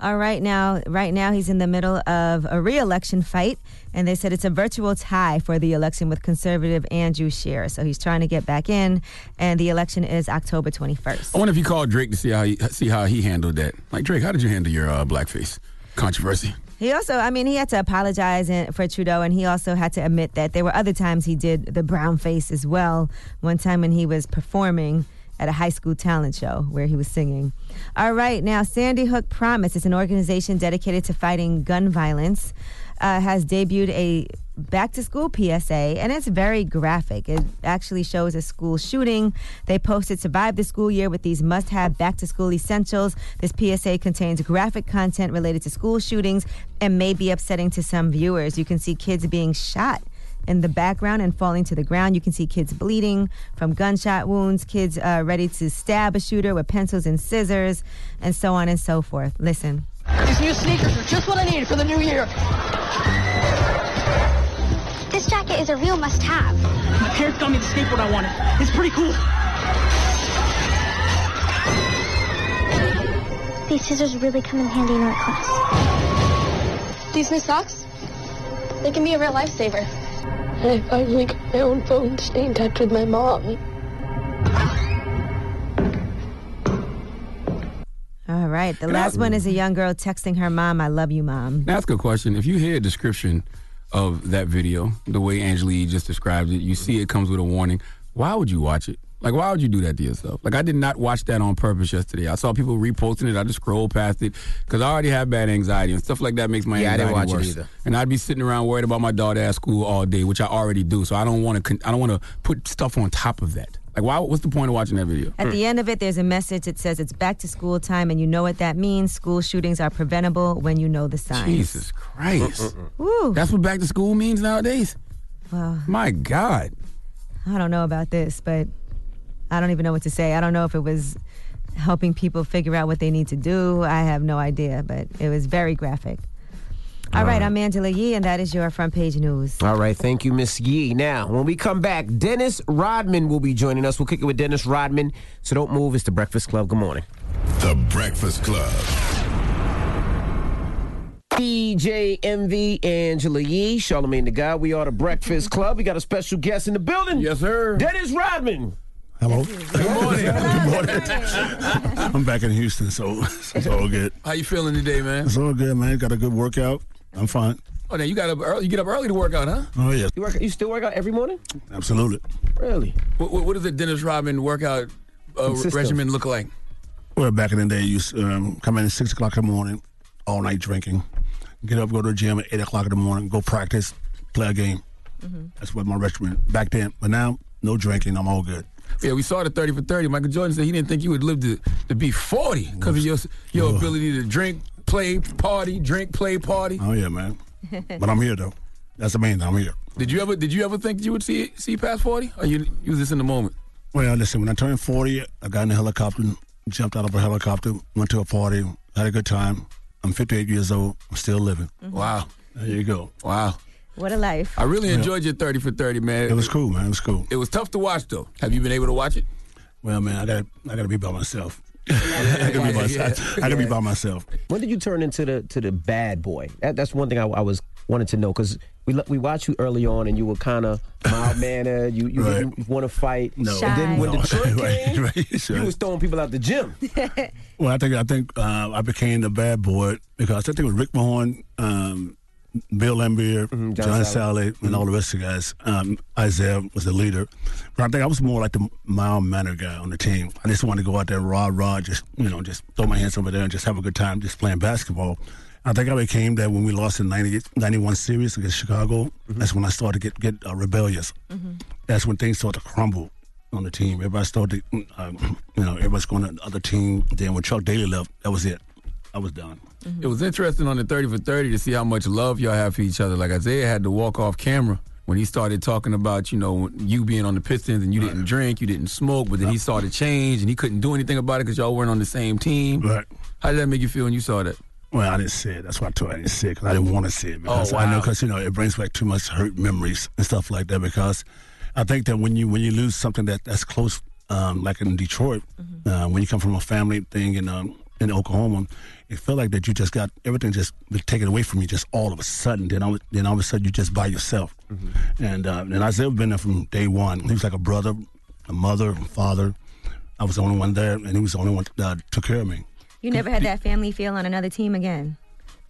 All right, now, right now he's in the middle of a re-election fight, and they said it's a virtual tie for the election with conservative Andrew Scheer. So he's trying to get back in, and the election is October 21st. I wonder if you called Drake to see how he, see how he handled that. Like Drake, how did you handle your uh, blackface controversy? He also, I mean, he had to apologize for Trudeau, and he also had to admit that there were other times he did the brown face as well. One time when he was performing at a high school talent show where he was singing. All right, now Sandy Hook Promise is an organization dedicated to fighting gun violence. Uh, has debuted a back to school PSA, and it's very graphic. It actually shows a school shooting. They posted survive the school year with these must have back to school essentials. This PSA contains graphic content related to school shootings and may be upsetting to some viewers. You can see kids being shot in the background and falling to the ground. You can see kids bleeding from gunshot wounds, kids uh, ready to stab a shooter with pencils and scissors, and so on and so forth. Listen. These new sneakers are just what I need for the new year. This jacket is a real must-have. My parents got me the skateboard I wanted. It's pretty cool. These scissors really come in handy in art class. These new socks, they can be a real lifesaver. I finally got my own phone to stay in touch with my mom. All right. The Can I- last one is a young girl texting her mom, I love you, mom. Now, Ask a question. If you hear a description of that video, the way Angela Yee just described it, you see it comes with a warning. Why would you watch it? Like, why would you do that to yourself? Like, I did not watch that on purpose yesterday. I saw people reposting it. I just scrolled past it because I already have bad anxiety and stuff like that makes my Yeah, I didn't anxiety watch it worse. either. And I'd be sitting around worried about my daughter at school all day, which I already do. So I don't want to. I don't want to put stuff on top of that. Like, why? What's the point of watching that video? At the end of it, there's a message that says it's back to school time, and you know what that means. School shootings are preventable when you know the signs. Jesus Christ. Woo. That's what back to school means nowadays? Wow. My God. I don't know about this, but I don't even know what to say. I don't know if it was helping people figure out what they need to do. I have no idea, but it was very graphic. All right, uh-huh. I'm Angela Yee, and that is your front page news. All right, thank you, Miss Yee. Now, when we come back, Dennis Rodman will be joining us. We'll kick it with Dennis Rodman. So don't move. It's the Breakfast Club. Good morning. The Breakfast Club. DJ Envy, Angela Yee, Charlamagne the God. We are the Breakfast mm-hmm. Club. We got a special guest in the building. Yes, sir. Dennis Rodman. Hello. Good morning. Good morning. I'm back in Houston, so it's all good. How you feeling today, man? It's all good, man. Got a good workout. I'm fine. Oh, now you got up early. You get up early to work out, huh? Oh yeah, You work? You still work out every morning? absolutely. Really? What, what, what does the Dennis Rodman workout uh, regimen look like? Well, back in the day, you um, come in at six o'clock in the morning, all night drinking. Get up, go to the gym at eight o'clock in the morning, go practice, play a game. That's what my regimen back then. But now, no drinking. I'm all good. Yeah, we saw the 30 for 30. Michael Jordan said he didn't think you would live to, to be 40 because of your, your ability to drink, play, party, drink, play, party. Oh yeah, man. but I'm here though. That's the main thing. I'm here. Did you ever did you ever think you would see see past 40? Or you, you was just in the moment? Well, listen, when I turned 40, I got in a helicopter, jumped out of a helicopter, went to a party, had a good time. I'm 58 years old. I'm still living. Mm-hmm. Wow. There you go. Wow. What a life. I really enjoyed your 30 for 30, man. It was cool, man. It was cool. It was tough to watch, though. Have you been able to watch it? Well, man, I got I got to be by myself. I got to be, myself. I gotta be by myself. When did you turn into the to the bad boy? That, that's one thing I, I was wanted to know because we we watched you early on and you were kind of mild mannered. You you Right. didn't want to fight. No. And then when No. Detroit Right, came, right, sure. you was throwing people out the gym. Well, I think I think uh, I became the bad boy because I think it was Rick Mahorn, um, Bill Laimbeer, John John, Salley. Salley, and all the rest of the guys. Um, Isaiah was the leader, but I think I was more like the mild mannered guy on the team. I just wanted to go out there raw, raw, just you know, just throw my hands over there and just have a good time, just playing basketball. I think I became that when we lost in 90, 91 series against Chicago. That's when I started to get get uh, rebellious. That's when things started to crumble on the team. Everybody started, um, you know, everybody's going to the other team. Then when Chuck Daly left, that was it. I was done. It was interesting on the 30 for 30 to see how much love y'all have for each other. Like Isaiah had to walk off camera when he started talking about, you know, you being on the Pistons and you didn't drink, you didn't smoke, but then he saw the change and he couldn't do anything about it because y'all weren't on the same team. Right. How did that make you feel when you saw that? Well, I didn't see it. That's why I told you I didn't see it because I didn't want to see it. Because Oh, I know because you know it brings back too much hurt memories and stuff like that. Because I think that when you when you lose something that that's close, um, like in Detroit, uh, when you come from a family thing and um, in Oklahoma, it felt like that you just got everything just been taken away from you just all of a sudden. Then all, then all of a sudden you just by yourself. And uh, and Isaiah been there from day one. He was like a brother, a mother, a father. I was the only one there, and he was the only one that took care of me. You never had that family feel on another team again.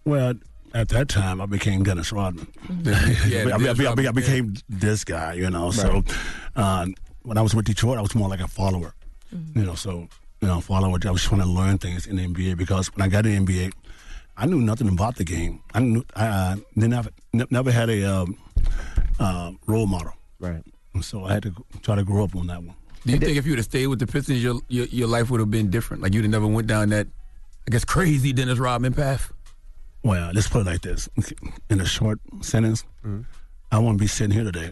Well, at that time, I became Dennis Rodman. Yeah, I, I- I- I- I Rodman, became this guy, you know. So uh, when I was with Detroit, I was more like a follower, you know. So you know, follower. I was trying to learn things in the NBA because when I got in the NBA, I knew nothing about the game. I knew I uh, didn't have, ne- never had a um, uh, role model. Right. And so I had to try to grow up on that one. Do you think if you would have stayed with the Pistons, your, your your life would have been different? Like you'd have never went down that, I guess, crazy Dennis Rodman path? Well, let's put it like this: in a short sentence, I wouldn't be sitting here today.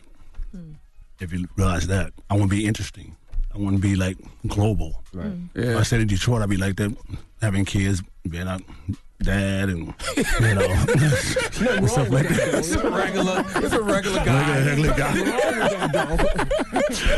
If you realize that, I want to be interesting. I want to be like global. Right. Mm. If I stayed in Detroit, I'd be like that, having kids, being a dad, and you know, and stuff like that. It's a regular, it's a regular guy. Regular guy.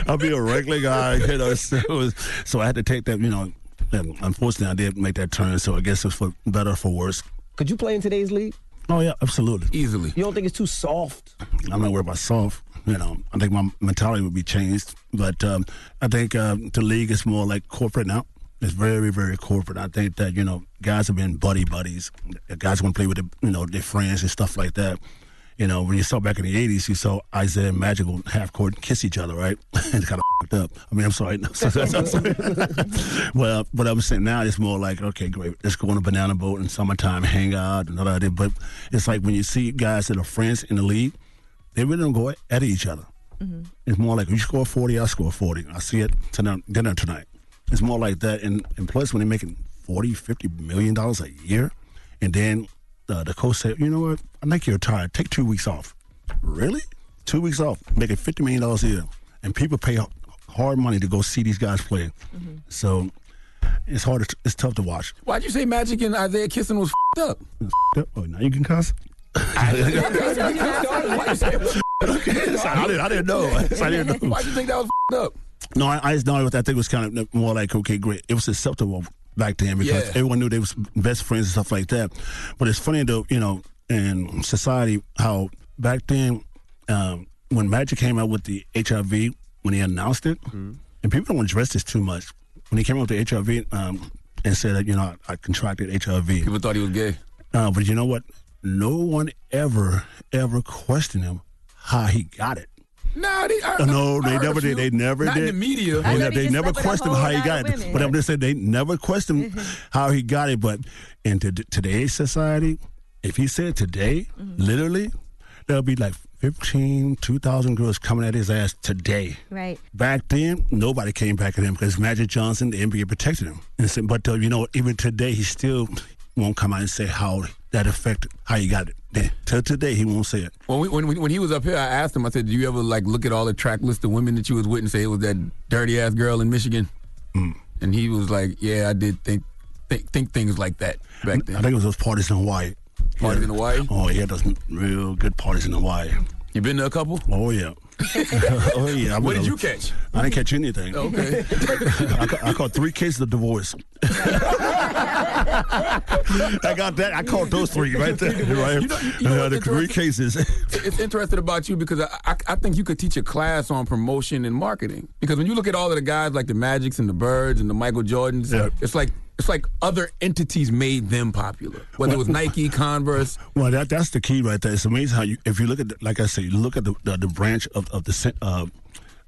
I'll be a regular guy, you know. So, so I had to take that, you know. And unfortunately, I did make that turn. So I guess it's for better or for worse. Could you play in today's league? Oh yeah, absolutely. Easily. You don't think it's too soft? I'm not worried about soft. You know, I think my mentality would be changed. But um, I think uh, the league is more like corporate now. It's very, very corporate. I think that you know, guys have been buddy buddies. Guys want to play with their, you know their friends and stuff like that. You know, when you saw back in the '80s, you saw Isaiah and Magic on half court kiss each other, right? it's kind of fucked up. I mean, I'm sorry. well, but I'm saying now it's more like, okay, great, let's go on a banana boat in summertime, hang out, and all that. But it's like when you see guys that are friends in the league, they really don't go at each other. It's more like you score 40, I score 40. I see it tonight, dinner tonight. It's more like that. And, and plus, when they're making 40, 50 million dollars a year, and then uh, the coach said, you know what, I think you're tired. Take two weeks off. Really? Two weeks off, making $50 million a year. and people pay hard money to go see these guys play. So it's hard. To, it's tough to watch. Why'd you say Magic and Isaiah kissing was f***ed up? Oh, now you can cuss. I didn't. I didn't know. I didn't know. Why'd you think that was up? No, I, I just know what I think was kind of more like okay, great. It was acceptable back then because Yeah. everyone knew they was best friends and stuff like that. But it's funny though, you know, in society how back then um, when Magic came out with the HIV when he announced it, and people don't address this too much. When he came out with the HIV um, and said that you know I, I contracted HIV, people thought he was gay. Uh, but you know what? No one ever ever questioned him how he got it. Nah, they, I, no, I they never did. They never Not did. in the media. Well, yeah, they never questioned how he got it. But I'm just saying they never questioned how he got it. But in to- today's society, if he said today, Mm-hmm. literally, there'll be like 15, 2,000 girls coming at his ass today. Right. Back then, nobody came back at him because Magic Johnson, the NBA protected him. And so, but uh, you know, even today, he still won't come out and say how that affected how you got it. Till today, he won't say it. When, we, when, when when he was up here, I asked him. I said, "Do you ever like look at all the track list of women that you was with and say it was that dirty ass girl in Michigan?" Mm. And he was like, "Yeah, I did think think, think things like that back then." I think it was those parties in Hawaii. Parties in Hawaii? Oh, he had those real good parties in Hawaii. You been to a couple? Oh yeah. oh yeah. I What did to- you catch? I didn't catch anything. Okay. I, ca- I caught three cases of divorce. I got that. I caught those three right there. Right. You know- you know Uh, the three cases. it's interesting about you because I, I, I think you could teach a class on promotion and marketing. Because when you look at all of the guys like the Magics and the Birds and the Michael Jordans, it's like it's like other entities made them popular. Whether it was Nike, Converse. Well, that that's the key right there. It's amazing how you, if you look at, the, like I say, you look at the the, the branch of of the uh,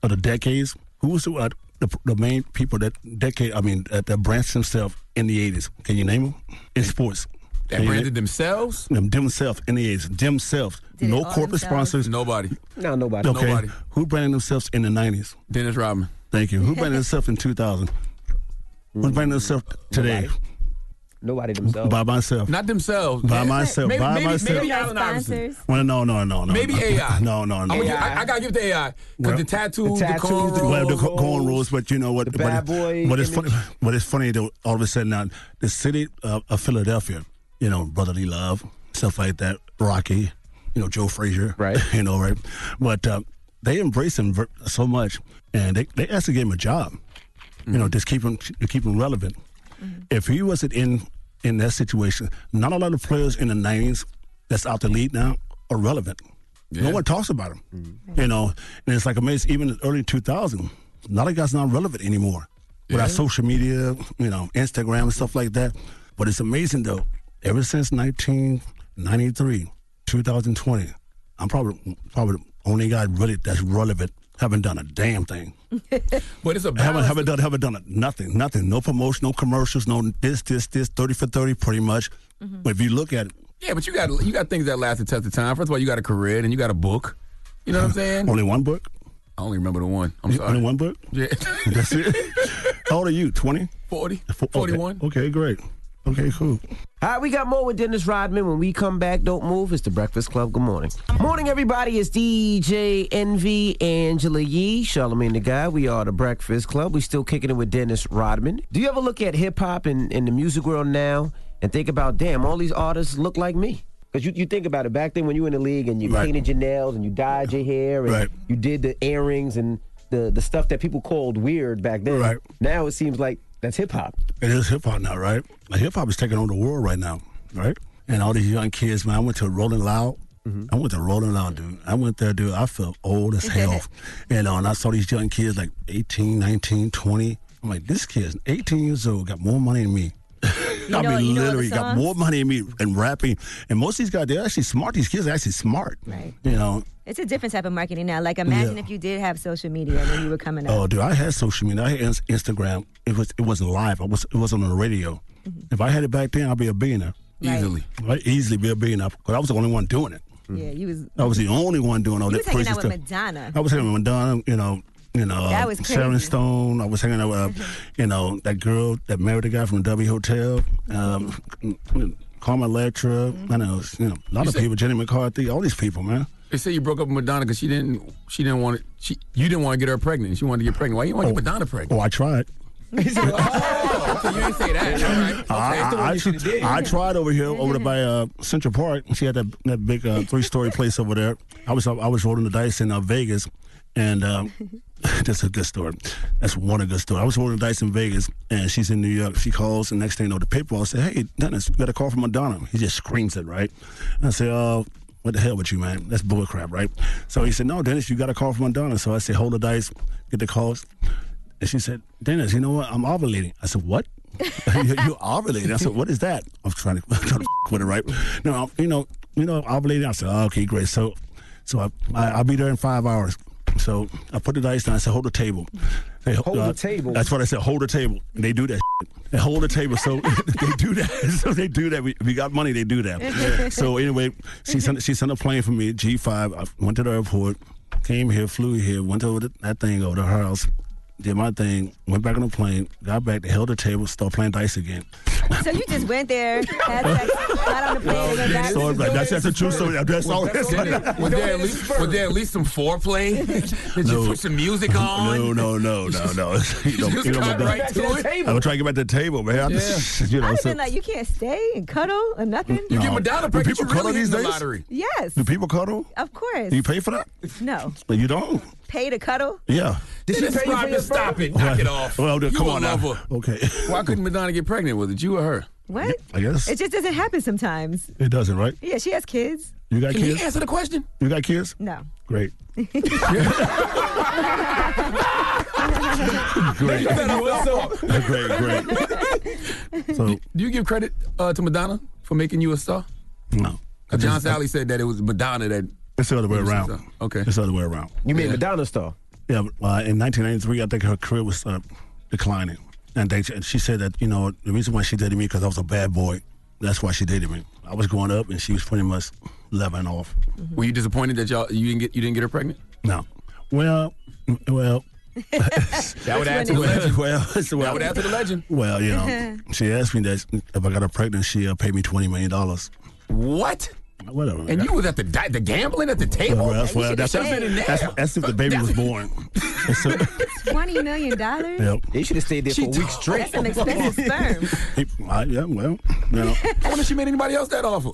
of the decades. Who was the, uh, the the main people that decade? I mean, that, that branched themselves in the eighties. Can you name them in sports? That Can branded themselves? Them themselves in the eighties. Themselves. Did no corporate themselves? sponsors. Nobody. No, nobody. Okay. Nobody. Who branded themselves in the nineties? Dennis Rodman. Thank you. Who branded themselves in two thousand? Who's branding themselves today? Nobody themselves. By myself. Not themselves. By myself. Maybe, by maybe, myself. maybe Allen Iverson. Well, no, no, no, no. Maybe no. AI. No, no, no. I'm I, I gotta give it to AI because Well, the tattoos, the the, tattoos, cornrows. well, the co- cornrows, but you know what? The but bad it- boy But it's funny. But it's funny though. All of a sudden now, the city of, of Philadelphia, you know, brotherly love, stuff like that. Rocky, you know, Joe Frazier, right? You know, right? But uh, they embrace him so much, and they they actually gave him a job. You know, just keep him to keep him relevant. Mm-hmm. If he wasn't in in that situation, not a lot of players in the '90s that's out the league now are relevant. No one talks about him. Mm-hmm. You know, and it's like amazing. Even in the early 2000s, a lot of guys not relevant anymore. Without social media, you know, Instagram and stuff like that. But it's amazing though. Ever since 1993, 2020, I'm probably probably the only guy really that's relevant. Haven't done a damn thing. But it's a haven't haven't done haven't done nothing nothing no promotion no commercials no this this this thirty for thirty pretty much. But if you look at it, Yeah, but you got you got things that last the test of time. First of all, you got a career and you got a book. You know what I'm saying? only one book. I only remember the one. I'm sorry. Only one book. Yeah. That's it. How old are you? Twenty. 40. Okay. 41. Okay, great. Okay, cool. All right, we got more with Dennis Rodman. When we come back, don't move. It's the Breakfast Club. Good morning. Morning, everybody. It's DJ Envy, Angela Yee, Charlamagne the Guy. We are the Breakfast Club. We're still kicking it with Dennis Rodman. Do you ever look at hip hop and, and the music world now and think about, damn, all these artists look like me? Because you, you think about it, back then when you were in the league and you Right. painted your nails and you dyed your hair and Right. you did the earrings and the, the stuff that people called weird back then. Right. Now it seems like that's hip hop. It is hip hop now, right? Like, hip hop is taking over the world right now, right? And all these young kids, man. I went to Rolling Loud. Mm-hmm. I went to Rolling Loud, dude. I went there, dude. I felt old as hell. you uh, know, and I saw these young kids like 18, 19, 20. I'm like, this kid's 18 years old, got more money than me. I know- mean, you know literally got more money than me and rapping. And most of these guys, they're actually smart. These kids are actually smart. Right. You know, It's a different type of marketing now. Like imagine Yeah. if you did have social media when you were coming up. Oh, dude, I had social media. I had Instagram. It was it wasn't live. I was it wasn't on the radio. Mm-hmm. If I had it back then, I'd be a billionaire. Right. Easily. I'd easily be a billionaire because I was the only one doing it. Yeah, you was. I was the only one doing all You that was hanging out with stuff. Madonna. I was hanging with Madonna. You know, you know, That uh, was Sharon. Stone. I was hanging out with, uh, you know, that girl that married the guy from the W Hotel. Um, Carmen Electra. Mm-hmm. I know, you know, a lot of people. Jenny McCarthy. All these people, man. They say you broke up with Madonna because she didn't. She didn't want it. She you didn't want to get her pregnant. She wanted to get pregnant. Why you want to get Madonna pregnant? Oh, I tried. oh, you didn't say that. All right. I, Okay. I, I, I tried over here over there by uh, Central Park. She had that that big uh, three story place over there. I was I was rolling the dice in uh, Vegas, and um, that's a good story. That's one a good story. I was rolling dice in Vegas, and she's in New York. She calls, and next thing you know, the paper all said, "Hey, Dennis, you got a call from Madonna." He just screams it right. And I say, "Oh." What the hell with you, man? That's bullcrap, right? So he said, "No, Dennis, you got a call from Madonna." So I said, "Hold the dice, get the calls." And she said, Dennis, you know what? I'm ovulating. I said, what? You're ovulating. I said, what is that? I'm trying to, I'm trying to with it, right? No, you know, you know, ovulating. I said, oh, okay, great. So, so I, I, I'll be there in five hours. So I put the dice down. I said, hold the table. They, Hold the uh, table? That's what I said. Hold the table. And they do that. They hold the table. So they do that. So they do that. We, we got money. They do that. so anyway, she sent she sent a plane for me. G five. I went to the airport. Came here, flew here, went over the, that thing over to her house, did my thing, went back on the plane, got back, they held the table, started playing dice again. So you just went there, had sex, got on the plane, and went back. So that's, that's a true story. That's all. Was there, was there at least was there at least some foreplay? Did you put some music on? No, no, no, no, no. you know, just you know, got my- right to it? I was trying to get back to the table, man. I just, you I'd know, have so, been like, you can't stay and cuddle or nothing. You get No. Madonna Do people you really cuddle these hitting the days? lottery. Yes, do people cuddle? of course. Do you pay for that? No, You don't. Pay to cuddle. Yeah. Did she stop it? Stop it. Knock it off. Well, then, come on now. lover. Okay. Why couldn't Madonna get pregnant? with it you or her? What? I guess It just doesn't happen sometimes. it doesn't, right? Yeah, she has kids. You got Can kids? you answer the question? You got kids? No. Great. great. great, great. So, Do you give credit uh, to Madonna for making you a star? no. Uh, John Salley said that it was Madonna that. It's the other way made you a around. star. Okay. It's the other way around. You made Yeah. Madonna star. Yeah, uh, in 1993, I think her career was uh, declining. And they, and she said that, you know, the reason why she dated me because I was a bad boy. That's why she dated me. I was growing up, and she was pretty much leveling off. Were you disappointed that y'all you didn't get you didn't get her pregnant? No. Well, well. That would add to the legend. well, it's- well, That would add to the legend. Well, you know, she asked me that if I got her pregnant, she'll pay me $20 million. What? Whatever. And you was at the di- the gambling at the table. Well, that's, well, that's, Should've been that's, that's if the baby was born. It's Twenty million dollars. yep. They should have stayed there She for a week straight. That's an expensive sperm. I- yeah, well, you know. I wonder if she made anybody else that offer.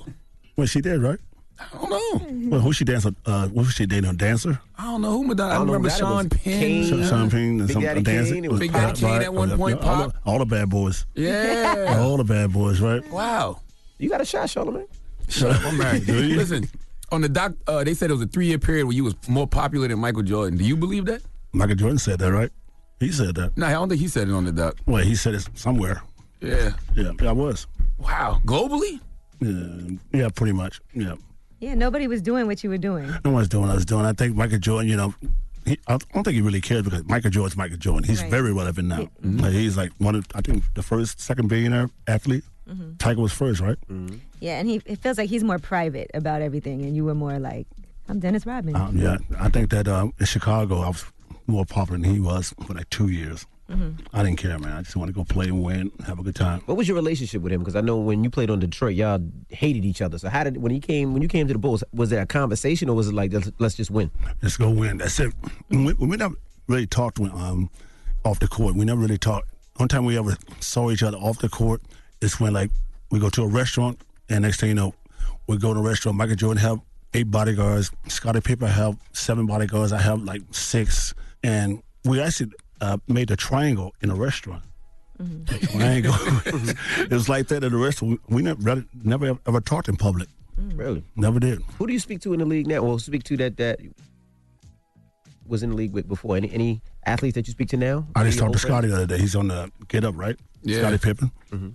Well, she did, right? I don't know. Well, who she dancing? Uh, who she dating? A dancer? I don't know who Madonna. I, I don't remember that. It Sean Penn. Kane. Some, some thing, Big some Daddy dancer. Kane, it was Big Daddy Kane at one point, all, Pop. the, all the bad boys. Yeah. All the bad boys, right? wow. You got a shot, Charlamagne. Shut up. I'm married. Do you? Listen, on the doc, uh, they said it was a three year period where you was more popular than Michael Jordan. Do you believe that? Michael Jordan said that, right? He said that. No, I don't think he said it on the doc. Well, he said it somewhere. Yeah. Yeah, I was. Wow. Globally? Yeah, yeah, pretty much. Yeah. Yeah, nobody was doing what you were doing. No one's doing what I was doing. I think Michael Jordan, you know, he, I don't think he really cares because Michael Jordan's Michael Jordan. He's Right. very relevant now. Like, he's like one of, I think, the first, second billionaire athlete. Tiger was first, right? Yeah, and he it feels like he's more private about everything, and you were more like, I'm Dennis Rodman. Um, yeah, I think that um, in Chicago, I was more popular than he was for like two years. I didn't care, man. I just want to go play and win, have a good time. What was your relationship with him? Because I know when you played on Detroit, y'all hated each other. So how did when he came when you came to the Bulls, was there a conversation or was it like let's, let's just win? Let's go win. That's it. We, we never really talked when, um, off the court. We never really talked. One time we ever saw each other off the court is when like we go to a restaurant and next thing you know, we go to a restaurant. Michael Jordan have eight bodyguards. Scottie Pippen have seven bodyguards. I have like six, and we actually uh, made a triangle in a restaurant. A triangle. it was like that at the restaurant. We never never ever talked in public. Really? Never did. Who do you speak to in the league now? Or speak to that that was in the league with before? Any any athletes that you speak to now? I just talked to Scottie the other day. He's on the Get Up, right? Yeah. Scottie Pippen.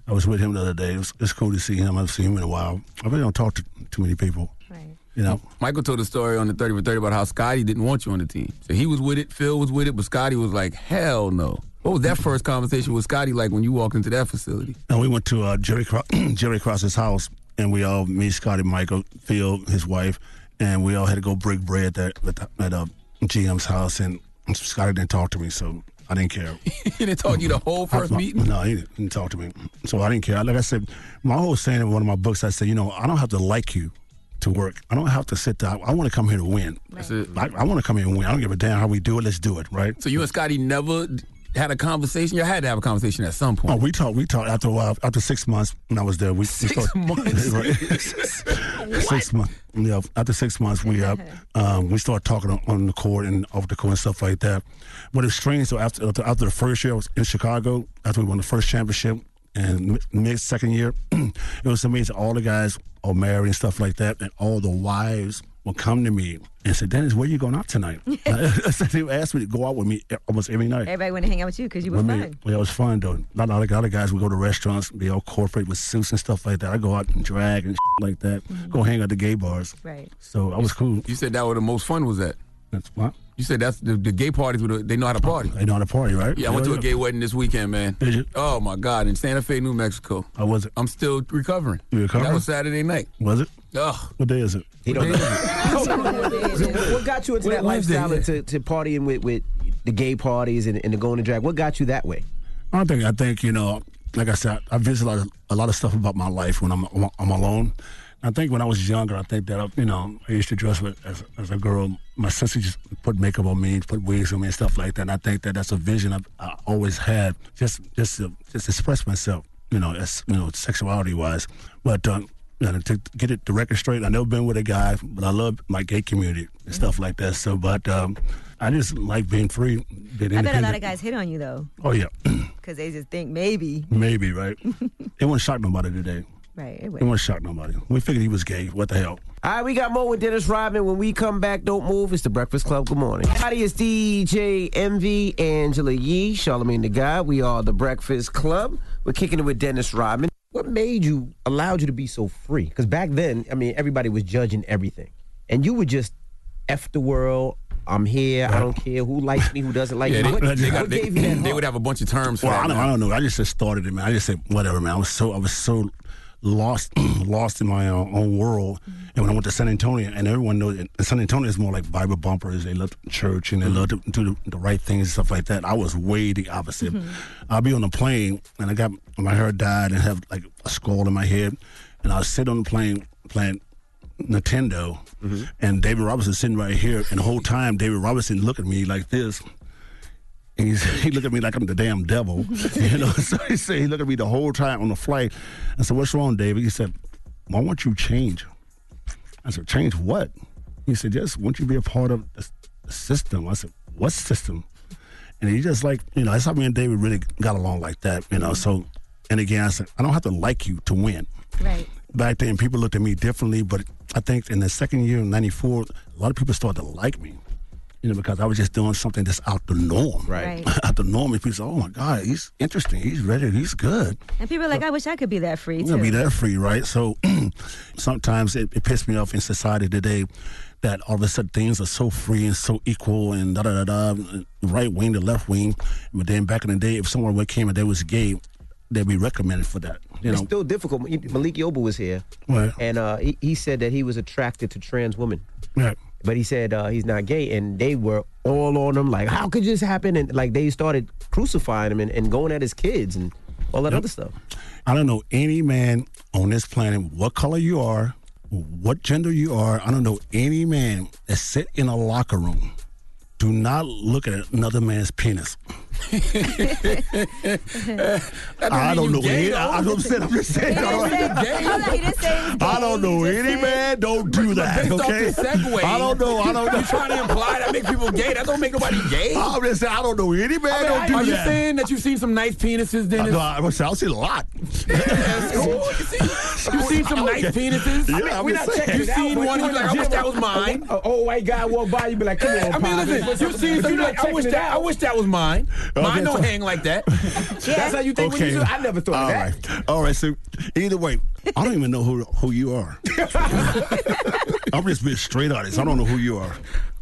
I was with him the other day. It was, it's cool to see him. I haven't seen him in a while. I really don't talk to too many people. Right. You know, Michael told a story on the 30 for 30 about how Scottie didn't want you on the team. So he was with it, Phil was with it, but Scottie was like, hell no. What was that first conversation with Scottie like when you walked into that facility? and we went to uh, Jerry Cro- Jerry Krause's house, and we all me, Scottie, Michael, Phil, his wife, and we all had to go break bread at at, at uh, GM's house. And Scottie didn't talk to me, so I didn't care. he didn't talk to you the whole first I- meeting? No, he didn't, didn't talk to me. So I didn't care. Like I said, my whole saying in one of my books, I said, you know, I don't have to like you to work. I don't have to sit down. I want to come here to win. That's it. I, I want to come here and win. I don't give a damn how we do it. Let's do it, right? So you and Scottie never had a conversation. You had to have a conversation at some point. Oh, we talked. We talked after a while. After six months, when I was there, we Six we months? Right. six months. Yeah. After six months, we uh, um, we started talking on, on the court and off the court and stuff like that. But it's strange. So after after, after the first year, I was in Chicago. After we won the first championship, and mid second year, it was amazing. All the guys are married and stuff like that, and all the wives will come to me and say, "Dennis, where you going out tonight?" so they would ask me to go out with me almost every night. Everybody want to hang out with you because you were With fun. me. Yeah, it was fun though. A lot of other- other guys would go to restaurants, be all corporate with suits and stuff like that. I go out and drag and like that. Mm-hmm. Go hang out at the gay bars. Right. So I was cool. You said that was the most fun was at. That's what? You said that's the, the gay parties. With the, they know how to party. They know how to party, right? Yeah, I went to a gay wedding this weekend, man. Did you? Oh my God, in Santa Fe, New Mexico. I was it? I'm still recovering. You recovering? That was Saturday night. Was it? Ugh. What day is it? He don't know. What got you into What- that Wednesday, lifestyle yeah. and to, to partying with, with the gay parties and, and the going to drag? What got you that way? I think I think you know, like I said, I visit a lot of, a lot of stuff about my life when I'm I'm alone. I think when I was younger, I think that uh, you know I used to dress with, as, as a girl. My sister just put makeup on me, put wigs on me, and stuff like that. And I think that that's a vision I've, I always had, just just to, just express myself, you know, as you know, sexuality wise. But um, you know, to get it the record straight, I never been with a guy, but I love my gay community and stuff like that. So, but um, I just like being free, being I bet a lot of guys hit on you though Oh yeah, because they just think maybe. maybe right. it won't shock nobody today. Right. It It would. won't shock nobody. We figured he was gay. What the hell? All right, we got more with Dennis Rodman. When we come back, don't move. It's the Breakfast Club. Good morning. Howdy, it's DJ Envy, Angela Yee, Charlamagne the God. We are the Breakfast Club. We're kicking it with Dennis Rodman. What made you, allowed you to be so free? Because back then, I mean, everybody was judging everything. And you would just F the world. I'm here. I don't care who likes me, who doesn't like Yeah, me. they, What, they, what they, gave you that they heart? would have a bunch of terms for Well, that. I don't. I don't know. I just, just started it, man. I just said whatever, man. I was so I was so lost lost in my uh, own world. And when I went to San Antonio, and everyone knows San Antonio is more like Bible bumpers. They love church and they mm-hmm. love to do the, the right things and stuff like that. I was way the opposite. Mm-hmm. I'll be on the plane, and I got my hair dyed and have like a skull in my head, and I'll sit on the plane playing Nintendo, mm-hmm. and David Robinson sitting right here, and the whole time David Robinson look at me like this. He's, he looked at me like I'm the damn devil, you know. So he said he looked at me the whole time on the flight. I said, "What's wrong, David?" He said, "Why won't you change?" I said, "Change what?" He said, "Just won't you be a part of the, the system?" I said, "What system?" And he just like you know, that's how me and David really got along like that, you know. So, and again, I said, "I don't have to like you to win." Right. Back then, people looked at me differently, but I think in the second year in '94, a lot of people started to like me you know, because I was just doing something that's out the norm. Right. out the norm. And people say, oh my God, he's interesting. He's ready. He's good. And people are like, I wish I could be that free You're too. to be that free, right? So sometimes it, it pissed me off in society today that all of a sudden things are so free and so equal and da da da da, right wing to left wing. But then back in the day, if someone came and they was gay, they'd be recommended for that. You it's know, still difficult. Malik Yoba was here, Right. and uh, he, he said that he was attracted to trans women. Right. But he said uh, he's not gay, and they were all on him like, "How could this happen?" And like they started crucifying him and, and going at his kids and all that other stuff. I don't know any man on this planet, what color you are, what gender you are. I don't know any man that sit in a locker room. Do not look at another man's penis. I don't know any. I, I don't say. I'm just saying. I don't, know any man. Don't do that. Okay. the I don't know. I don't know. You trying to imply that make people gay? That don't make nobody gay. I'm just saying. I don't know any man. I mean, don't do that. are you that. saying that you've seen some nice penises? I, Dennis? Uh, no, I, was- I'll see a lot. You see- You've seen some nice penises. Yeah, I'm just saying. You've seen one. You're like, I wish that was mine. Oh, white guy walk by, you be like, "Come on, I mean, listen. You've seen some. Like, I wish that. I wish that was mine. Oh, Mine don't so- hang like that. That's how you think when you do. I never thought All of that. right. All right. So either way, I don't even know who who you are. I'm just being straight honest. I don't know who you are.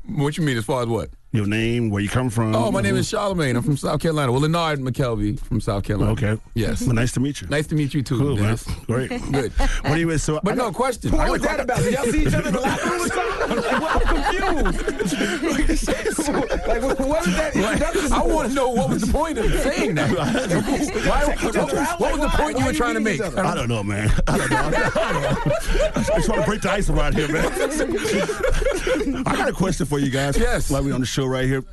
What you mean as far as what? Your name, where you come from. Oh, my name is mm-hmm. Charlamagne. I'm from South Carolina. Well, Lenard McKelvey from South Carolina. Okay. Yes. Well, nice to meet you. Nice to meet you too. Cool, man. Great. Good. What do you so? But I no question. What was that about? Did y'all see each other in the locker room or something? I'm confused. like, what was that? I want to know what was the point of saying that. Why, what, what was the point you were trying to make? I don't know, man. I don't know. I don't. I just want to break the ice around here, man. I got a question for you guys. Yes. While we're on the show right here.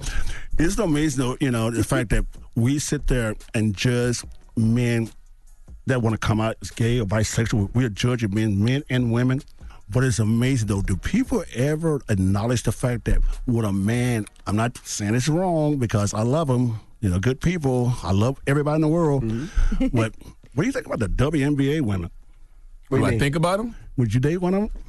It's amazing, though, you know, the fact that we sit there and judge men that want to come out as gay or bisexual. We're judging men, men and women. But it's amazing, though. Do people ever acknowledge the fact that when a man, I'm not saying it's wrong because I love them, you know, good people. I love everybody in the world. Mm-hmm. but what do you think about the WNBA women? What do I think about them? Would you date one of them?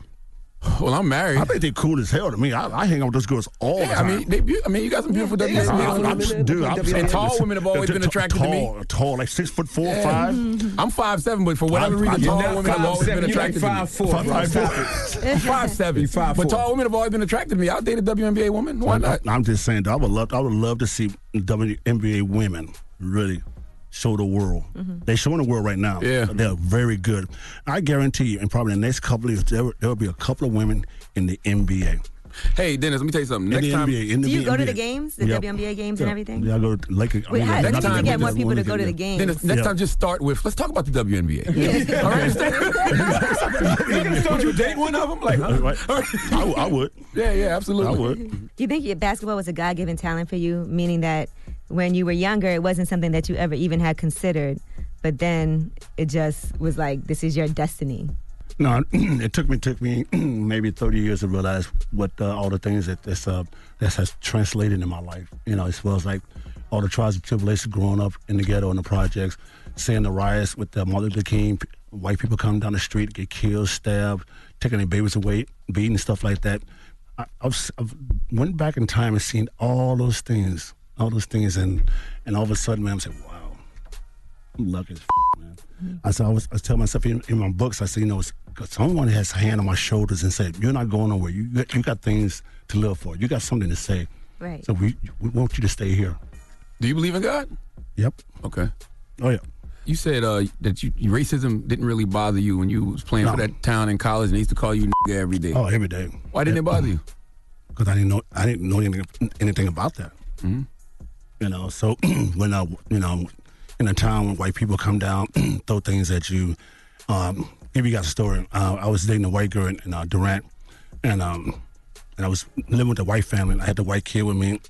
Well, I'm married. I think they're cool as hell to me. I, I hang out with those girls all the Yeah, I time. mean, they, I mean, you got some beautiful Yeah, WNBA I'm- women. I'm- dude, I'm sorry. and tall women have always been attracted to me. Tall, tall, like six foot four, Yeah. five. Mm-hmm. I'm five seven, but for whatever I'm- reason, I'm tall not women have always 5'7", been you like attracted to me. 5'4", Five- bro. five- Stop four. it. I'm five seven, You five but tall women have always been attracted to me. I'll date a WNBA woman. Why not? I'm just saying, I would love, I would love to see WNBA women really show the world. Mm-hmm. They're showing the world right now. Yeah. they're very good. I guarantee you, and probably the next couple of years, there, will- there will be a couple of women in the NBA. Hey, Dennis, let me tell you something. In Next the time, NBA, in the Do you go to the games, the Yep. WNBA games and everything? Yeah, I go to Lakers. I Wait, mean, how- not- we not need to get more people to go to the games. Dennis, next Yeah. time, just start with. Let's talk about the WNBA. All right. Would you date one of them? Like, All right. I, would- I would. yeah, yeah, absolutely. I would. Do you think your basketball was a God given talent for you? Meaning that when you were younger, it wasn't something that you ever even had considered, but then it just was like, this is your destiny. No, it took me took me maybe thirty years to realize what uh, all the things that that's, uh, that has translated in my life. You know, as well as like all the trials and tribulations growing up in the ghetto and the projects, seeing the riots with the Martin Luther King, white people coming down the street, get killed, stabbed, taking their babies away, beaten, stuff like that. I, I've went back in time and seen all those things, all those things, and and all of a sudden, man, I'm saying, wow, I'm lucky as f- man. I said, I was, I was telling myself in, in my books, I said, you know, it's, 'cause someone has a hand on my shoulders and said, you're not going nowhere. You got, you got things to live for. You got something to say. Right. So we, we want you to stay here. Do you believe in God? Yep. Okay. Oh, yeah. You said uh, that you, racism didn't really bother you when you was playing for that town in college, and they used to call you nigga every day. Oh, every day. Why didn't it bother you? Because I didn't know, I didn't know anything, anything about that. Mhm. You know, so when I, you know, in a town when white people come down, throw things at you. Um, maybe you got a story. Uh, I was dating a white girl in, in uh, Durant, and um, and I was living with a white family. I had the white kid with me,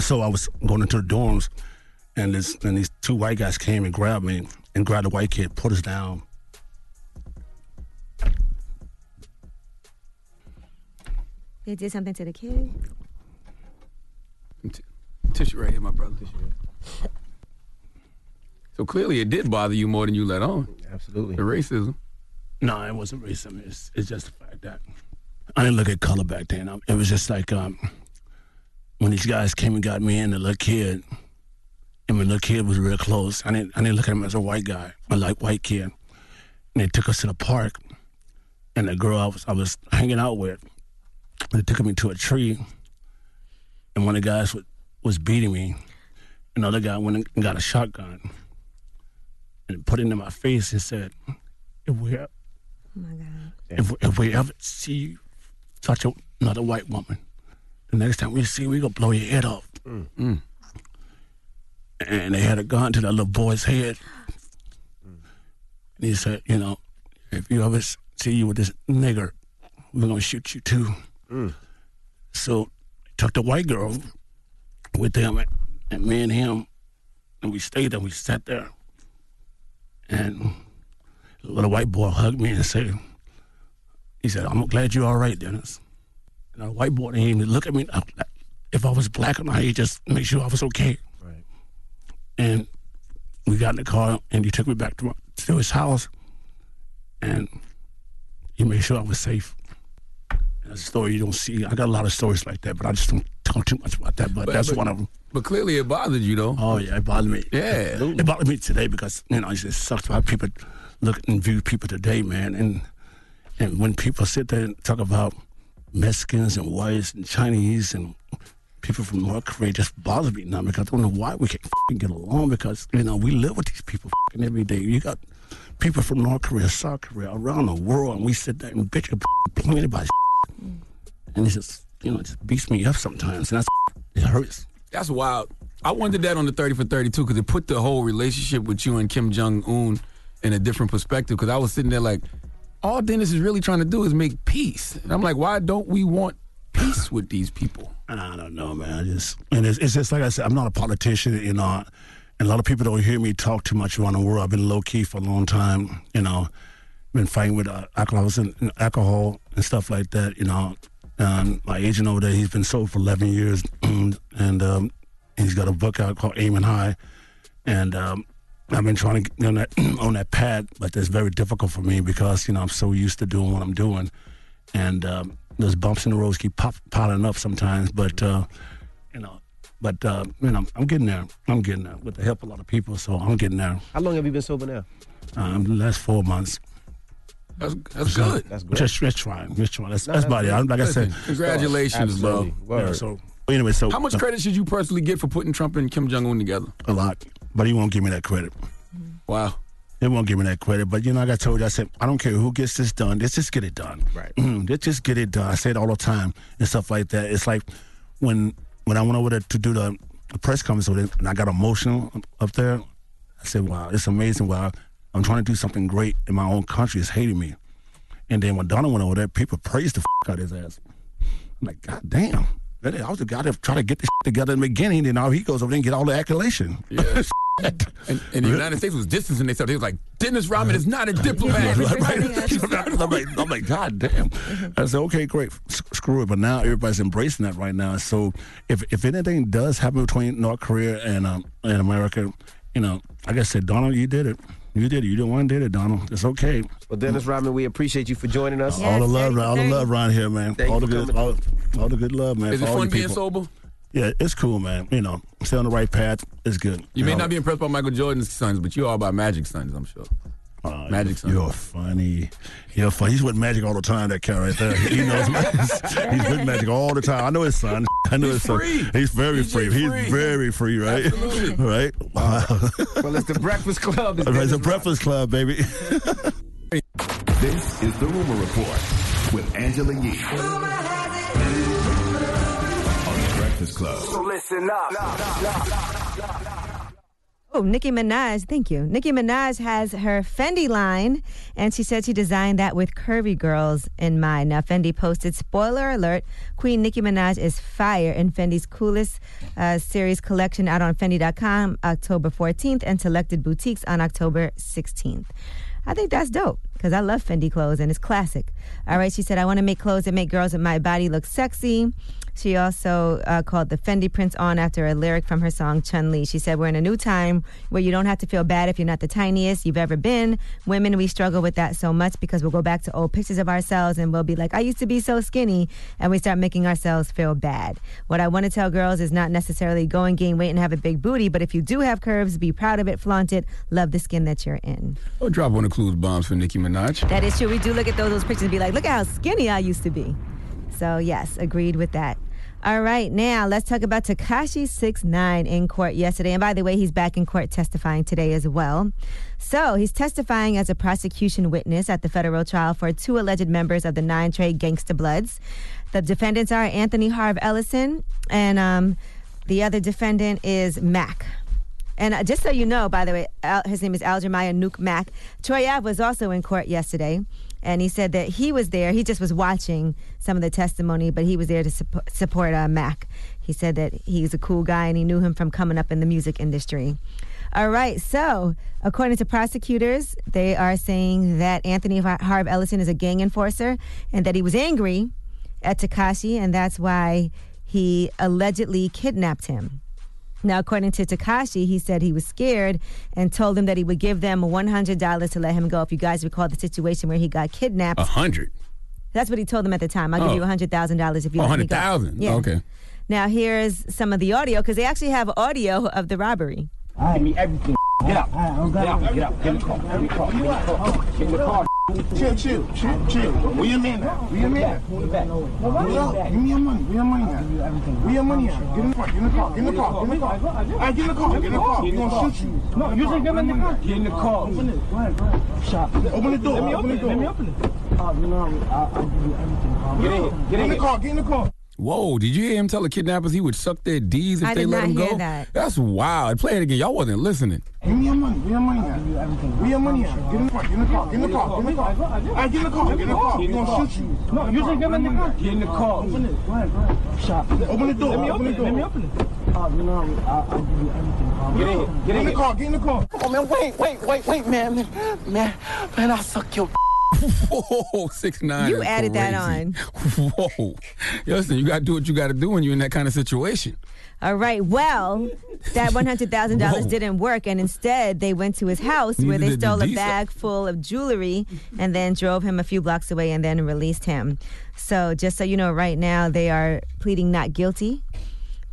so I was going into the dorms, and this and these two white guys came and grabbed me and grabbed the white kid, put us down. They did something to the kid? Tissue right here, my brother. So clearly, it did bother you more than you let on. Absolutely. The racism. No, it wasn't racism. It's, it's just the fact that I didn't look at color back then. Um, It was just like um, when these guys came and got me and the little kid, and when the little kid was real close, I didn't, I didn't look at him as a white guy, a like white kid. And they took us to the park, and the girl I was, I was hanging out with, they took me to a tree, and one of the guys was, was beating me. Another guy went and got a shotgun and put it in my face and said, if we, Oh my God. if, if we ever see you touch another white woman, the next time we see you, we gonna blow your head off. Mm. And they had a gun to that little boy's head. And he said, you know, if you ever see you with this nigger, we're gonna shoot you too. So took the white girl with them and, and me and him, and we stayed there. We sat there, and the little white boy hugged me and said, he said, I'm glad you're all right, Dennis. And the white boy didn't even look at me. If I was black or not, he just made sure I was okay. Right. And we got in the car, and he took me back to, my, to his house, and he made sure I was safe. That's a story you don't see. I got a lot of stories like that, but I just don't talk too much about that. But, that's one of them. But clearly, it bothered you, though. Oh yeah, it bothered me. Yeah. it bothered me today because you know it just sucks how people look and view people today, man. And and when people sit there and talk about Mexicans and whites and Chinese and people from North Korea just bother me now because I don't know why we can't f***ing get along because, you know, we live with these people f***ing every day. You got people from North Korea, South Korea, around the world, and we sit there and bitch and complain about shit. Mm. And it's just, you know, it just beats me up sometimes. And that's, it hurts. That's wild. I wondered that on the 30 for 32 because it put the whole relationship with you and Kim Jong Un in a different perspective. Because I was sitting there like, all Dennis is really trying to do is make peace. And I'm like, why don't we want peace with these people? I don't know, man. I just and it's, it's just like I said, I'm not a politician, you know. And a lot of people don't hear me talk too much around the world. I've been low key for a long time, you know. Been fighting with uh, alcohols and, and alcohol and stuff like that, you know. Um, my agent over there, he's been sober for 11 years, and um, he's got a book out called Aiming High, and um, I've been trying to get on that on that path, but it's very difficult for me because you know I'm so used to doing what I'm doing, and um, those bumps in the roads keep pop, piling up sometimes. But uh, you know, but uh, you know, I'm getting there. I'm getting there with the help of a lot of people. So I'm getting there. How long have you been sober now? Um, the last four months. That's, that's good. That's great. Just, just trying, just trying. That's, No, that's that's about it. great. I'm- Like I said, congratulations, bro. Yeah, so anyway, so How much credit should you personally get for putting Trump and Kim Jong Un together? A lot, but he won't give me that credit. Mm-hmm. Wow. They won't give me that credit. But you know, like I told you, I said, I don't care who gets this done. Let's just get it done. Right. Let's just get it done. I say it all the time and stuff like that. It's like when when I went over there to do the, the press conference with him, and I got emotional up there. I said, "Wow, it's amazing. Wow, I'm trying to do something great, in my own country is hating me." And then when Donald went over there, people praised the f- out his ass. I'm like, God damn. I was the guy that tried to get this together in the beginning, and now he goes over there and get all the accolation. Yeah. and, and the United States was distancing themselves. They was like, Dennis Rodman is not a diplomat. Right, right. I'm, like, I'm like, God damn. I said, okay, great, S- screw it. But now everybody's embracing that right now. So if if anything does happen between North Korea and um, and America, you know, like I said, Donald, you did it. You did it. You the one did it, Donald. It's okay. Well, Dennis Rodman, we appreciate you for joining us. all the love, all the love around here, man. Thank all the good, all, all the good love, man. Is it fun being sober? Yeah, it's cool, man. You know, stay on the right path. It's good. You may know. not be impressed by Michael Jordan's sons, but you are by Magic sons, I'm sure. Uh, Magic sons. You're funny. You're funny. He's with Magic all the time. That cat right there. He knows. Magic. He's with Magic all the time. I know his son. I know his son. He's very free. He's very free, right? right. Wow. well, it's the Breakfast Club. It's All right, it's a Dennis Breakfast Club, baby. This is the Rumor Report with Angela Yee. On the Breakfast Club. So listen up. Oh, Nicki Minaj, thank you. Nicki Minaj has her Fendi line, and she said she designed that with curvy girls in mind. Now, Fendi posted, spoiler alert, Queen Nicki Minaj is fire in Fendi's coolest uh, series collection out on Fendi.com October 14th and selected boutiques on October 16th. I think that's dope because I love Fendi clothes and it's classic. All right, she said, I want to make clothes that make girls in my body look sexy. She also uh, called the Fendi prints on after a lyric from her song Chun Li. She said, We're in a new time where you don't have to feel bad if you're not the tiniest you've ever been. Women, we struggle with that so much because we'll go back to old pictures of ourselves and we'll be like, I used to be so skinny, and we start making ourselves feel bad. What I want to tell girls is not necessarily go and gain weight and have a big booty, but if you do have curves, be proud of it, flaunt it, love the skin that you're in. I'll drop one of Clue's bombs for Nicki Minaj. That is true. We do look at those, those pictures and be like, look at how skinny I used to be. So, yes, agreed with that. All right, now let's talk about Tekashi 69 in court yesterday. And by the way, he's back in court testifying today as well. So he's testifying as a prosecution witness at the federal trial for two alleged members of the Nine Trey Gangsta Bloods. The defendants are Anthony Harv Ellison, and um, the other defendant is Mack. And uh, just so you know, by the way, his name is Aljermiah Nuke Mack. Troy Ave was also in court yesterday, and he said that he was there. He just was watching some of the testimony, but he was there to support, support uh, Mack. He said that he's a cool guy, and he knew him from coming up in the music industry. All right, so according to prosecutors, they are saying that Anthony Harv Ellison is a gang enforcer, and that he was angry at Tekashi, and that's why he allegedly kidnapped him. Now, according to Tekashi, he said he was scared and told them that he would give them $100 to let him go. If you guys recall the situation where he got kidnapped, A hundred. that's what he told them at the time. I'll Oh. give you $100,000 if you Oh, let me go. 100,000. Yeah. Okay. Now, here's some of the audio because they actually have audio of the robbery. I me everything. Get up. Get up. Get up. Get in the car. Get in the car. Get in the car. Get in the car. Chill, chill, chill, chill. Where your man at? Where your man at? Give me your money. Where your money at? Where your money at? Get in the car. Get in the car. Get in the car. Get in the car. Right, get in the car. Get in the car. We're gonna shoot you. No, you just get in the car. Get in the car. Open it. Go ahead, go ahead. Shop. Open the door. Let me Open it. Let me open it. Oh, you know, I'll give you everything. Get in. Get in the car. Get in the car. Whoa, did you hear him tell the kidnappers he would suck their D's if I they did let not him hear go? that. That's wild. Play it again. Y'all wasn't listening. Give me your money. Where your money at? Where your money at? Get in the car. Get in the car. Get in the car. Get in the car. All right, get in the car. Get in the car. We're gonna shoot you. No, you just get in the car. Get in the car. Open it. Go ahead, go ahead. Shop. Open the door. Let me Open open the it. door. Let me open it. Oh, you know, I'll, I'll give you everything. Calm Get down. in. Get in the car. Get in the car. Oh man, wait, wait, wait, wait, man, man, man, man, I'll suck your. Whoa, six nine. You added that on. Whoa, listen, you got to do what you got to do when you're in that kind of situation. All right. Well, that one hundred thousand dollars didn't work, and instead they went to his house where they did the stole a bag full of jewelry, and then drove him a few blocks away, and then released him. So, just so you know, right now they are pleading not guilty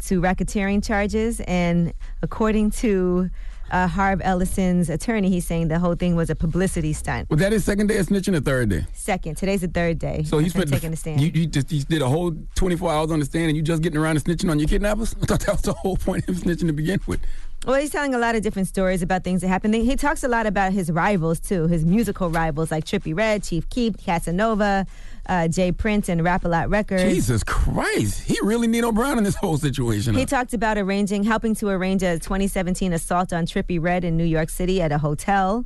to racketeering charges, and according to uh, Harv Ellison's attorney, he's saying the whole thing was a publicity stunt. Was that his second day of snitching or third day? Second, today's the third day. So he's spent taking the stand. You, you just you did a whole 24 hours on the stand and you just getting around to snitching on your kidnappers? I thought that was the whole point of snitching to begin with. Well, he's telling a lot of different stories about things that happened. He talks a lot about his rivals too, his musical rivals like Trippie Redd, Chief Keef, Casanova, uh, J. Prince, and Rap a Lot Records. Jesus Christ, he really Nino Brown in this whole situation. He talked about arranging, helping to arrange a 2017 assault on Trippie Redd in New York City at a hotel.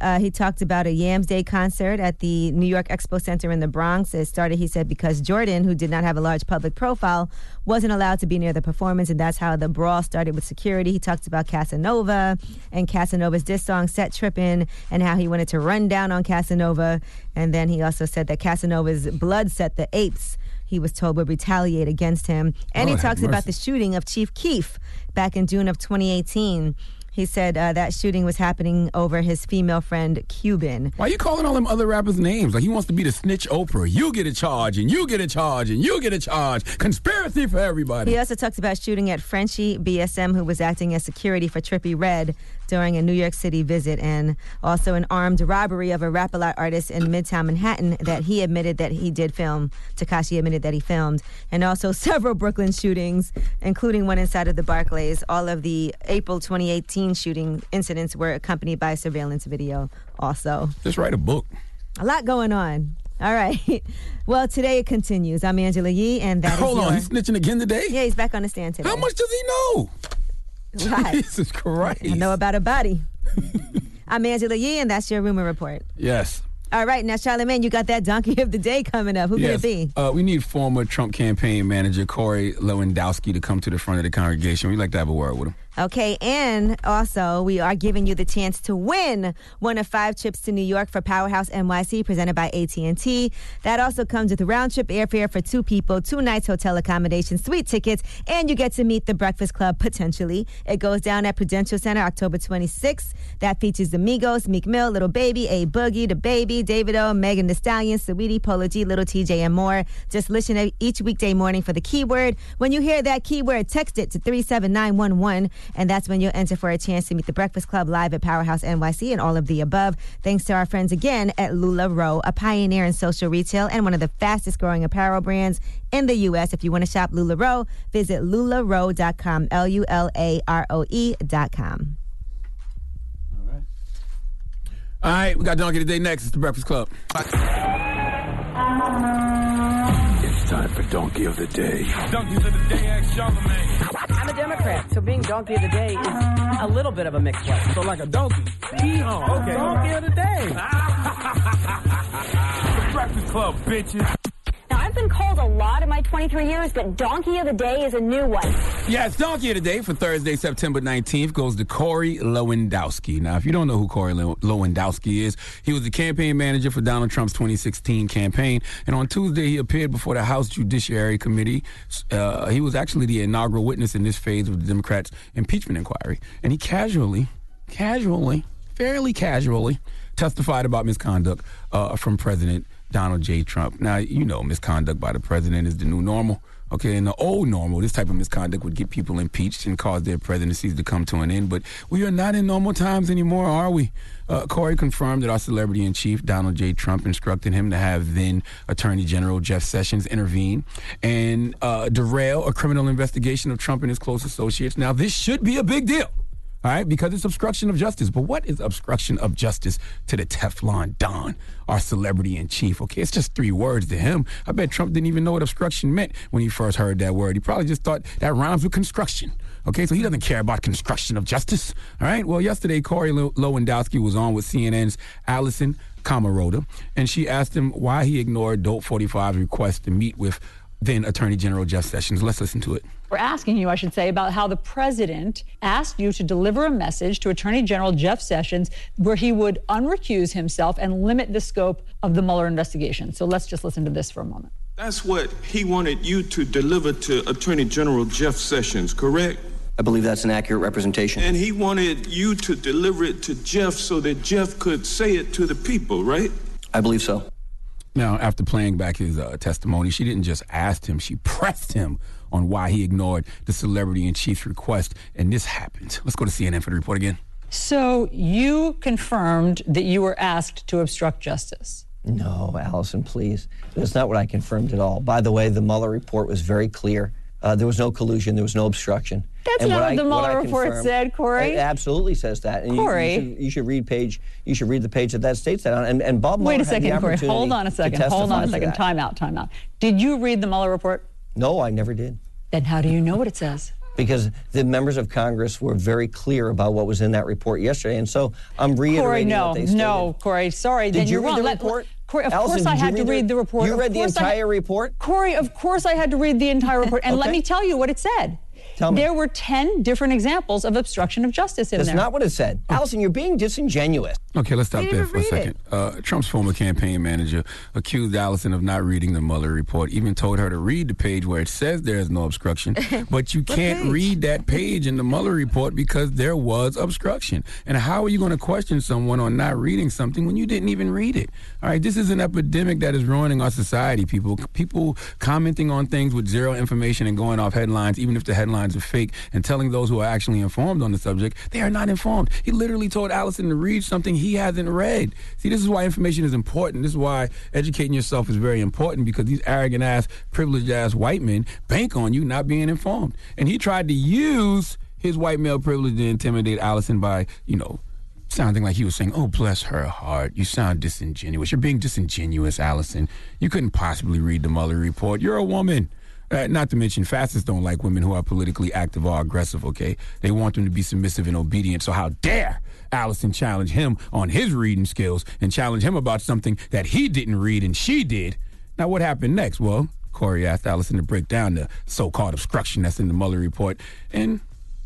Uh, he talked about a Yams Day concert at the New York Expo Center in the Bronx. It started, he said, because Jordan, who did not have a large public profile, wasn't allowed to be near the performance, and that's how the brawl started with security. He talked about Casanova and Casanova's diss song "Set Trippin'" and how he wanted to run down on Casanova. And then he also said that Casanova's blood set the apes he was told would retaliate against him. And Lord he talks about the shooting of Chief Keef back in June of 2018. He said uh, that shooting was happening over his female friend Cuban. Why are you calling all them other rappers names? Like he wants to be the snitch Oprah. You get a charge and you get a charge and you get a charge. Conspiracy for everybody. He also talks about shooting at Frenchie BSM, who was acting as security for Trippie Redd during a New York City visit, and also an armed robbery of a rap a lot artist in Midtown Manhattan that he admitted that he did film. Tekashi admitted that he filmed, and also several Brooklyn shootings, including one inside of the Barclays. All of the April 2018 shooting incidents were accompanied by surveillance video. Also, Just write a book. a lot going on. All right. Well, today it continues. I'm Angela Yee, and that is Hold on, your- he's snitching again today? Yeah, he's back on the stand today. How much does he know? Right. Jesus Christ. I know about a body. I'm Angela Yee, and that's your rumor report. Yes. All right, now Charlamagne, you got that donkey of the day coming up. Who yes. could it be? Uh, we need former Trump campaign manager Corey Lewandowski to come to the front of the congregation. We'd like to have a word with him. Okay, and also we are giving you the chance to win one of five trips to New York for Powerhouse NYC presented by AT&T. That also comes with round trip airfare for two people, two nights hotel accommodation, suite tickets, and you get to meet the Breakfast Club potentially. It goes down at Prudential Center October 26th. That features the Migos, Meek Mill, Lil Baby, A Boogie, DaBaby, David O, Megan Thee Stallion, Saweetie, Polo G, Lil Tjay, and more. Just listen each weekday morning for the keyword. When you hear that keyword, text it to 37911, and that's when you'll enter for a chance to meet the Breakfast Club live at Powerhouse NYC and all of the above. Thanks to our friends again at LuLaRoe, a pioneer in social retail and one of the fastest growing apparel brands in the U.S. If you want to shop LuLaRoe, visit lularoe.com, L U L A R O E.com. All right, we got Donkey today next. It's the Breakfast Club. It's time for Donkey of the Day. Donkeys of the day, ask Charlamagne. I'm a Democrat, so being donkey of the day is a little bit of a mixed up. So like a donkey. Yeehaw, okay. Donkey of the day. the Breakfast Club, bitches. I've been called a lot in my 23 years, but Donkey of the Day is a new one. Yes, Donkey of the Day for Thursday, September 19th goes to Corey Lewandowski. Now, if you don't know who Corey Lew- Lewandowski is, he was the campaign manager for Donald Trump's 2016 campaign. And on Tuesday, he appeared before the House Judiciary Committee. Uh, he was actually the inaugural witness in this phase of the Democrats' impeachment inquiry. And he casually, casually, fairly casually testified about misconduct uh, from President Donald J. Trump. Now, you know, misconduct by the president is the new normal. Okay, in the old normal, this type of misconduct would get people impeached and cause their presidencies to come to an end. But we are not in normal times anymore, are we? Uh, Corey confirmed that our celebrity in chief, Donald J. Trump, instructed him to have then Attorney General Jeff Sessions intervene and uh, derail a criminal investigation of Trump and his close associates. Now, this should be a big deal. All right, because it's obstruction of justice. But what is obstruction of justice to the Teflon Don, our celebrity in chief? Okay, it's just three words to him. I bet Trump didn't even know what obstruction meant when he first heard that word. He probably just thought that rhymes with construction. Okay, so he doesn't care about construction of justice. All right, well, yesterday, Corey Lewandowski was on with CNN's Alisyn Camerota, and she asked him why he ignored Dope 45's request to meet with then Attorney General Jeff Sessions. Let's listen to it. We're asking you, I should say, about how the president asked you to deliver a message to Attorney General Jeff Sessions where he would unrecuse himself and limit the scope of the Mueller investigation. So let's just listen to this for a moment. That's what he wanted you to deliver to Attorney General Jeff Sessions, correct? I believe that's an accurate representation. And he wanted you to deliver it to Jeff so that Jeff could say it to the people, right? I believe so. Now, after playing back his uh, testimony, she didn't just ask him, she pressed him on why he ignored the celebrity in chief's request. And this happened. Let's go to CNN for the report again. So you confirmed that you were asked to obstruct justice. No, Alisyn, please. That's not what I confirmed at all. By the way, the Mueller report was very clear. Uh, there was no collusion. There was no obstruction. That's and not what, what the Mueller report said, Corey. It absolutely says that. And Corey, you, you, should, you, should, read page. You should read the page that that states that on. And, and Bob. Wait a second, Corey. Hold on a second. Hold on a second. Time out. Time out. Did you read the Mueller report? No, I never did. Then how do you know what it says? Because the members of Congress were very clear about what was in that report yesterday, and so I'm reiterating Corey, no, what they stated. no, Corey, sorry. Did then you you're read wrong. the Let, report? Corey, of Alisyn, course I had to read the report. You of read the entire report? Corey, of course I had to read the entire report. And okay. let me tell you what it said. Tell me. There were 10 different examples of obstruction of justice in That's there. That's not what it said. Alisyn, you're being disingenuous. Okay, let's stop there for a second. Uh, Trump's former campaign manager accused Alisyn of not reading the Mueller report, even told her to read the page where it says there is no obstruction, but you can't page? read that page in the Mueller report because there was obstruction. And how are you going to question someone on not reading something when you didn't even read it? All right, this is an epidemic that is ruining our society, people. People commenting on things with zero information and going off headlines, even if the headlines are fake, and telling those who are actually informed on the subject they are not informed. He literally told Alisyn to read something he hasn't read. See, this is why information is important. This is why educating yourself is very important because these arrogant ass, privileged ass white men bank on you not being informed. And he tried to use his white male privilege to intimidate Alisyn by, you know, sounding like he was saying, "Oh, bless her heart. You sound disingenuous. You're being disingenuous, Alisyn. You couldn't possibly read the Mueller report. You're a woman." Uh, not to mention, fascists don't like women who are politically active or aggressive, okay? They want them to be submissive and obedient. So, how dare Alisyn challenge him on his reading skills and challenge him about something that he didn't read and she did? Now, what happened next? Well, Corey asked Alisyn to break down the so called obstruction that's in the Mueller report. And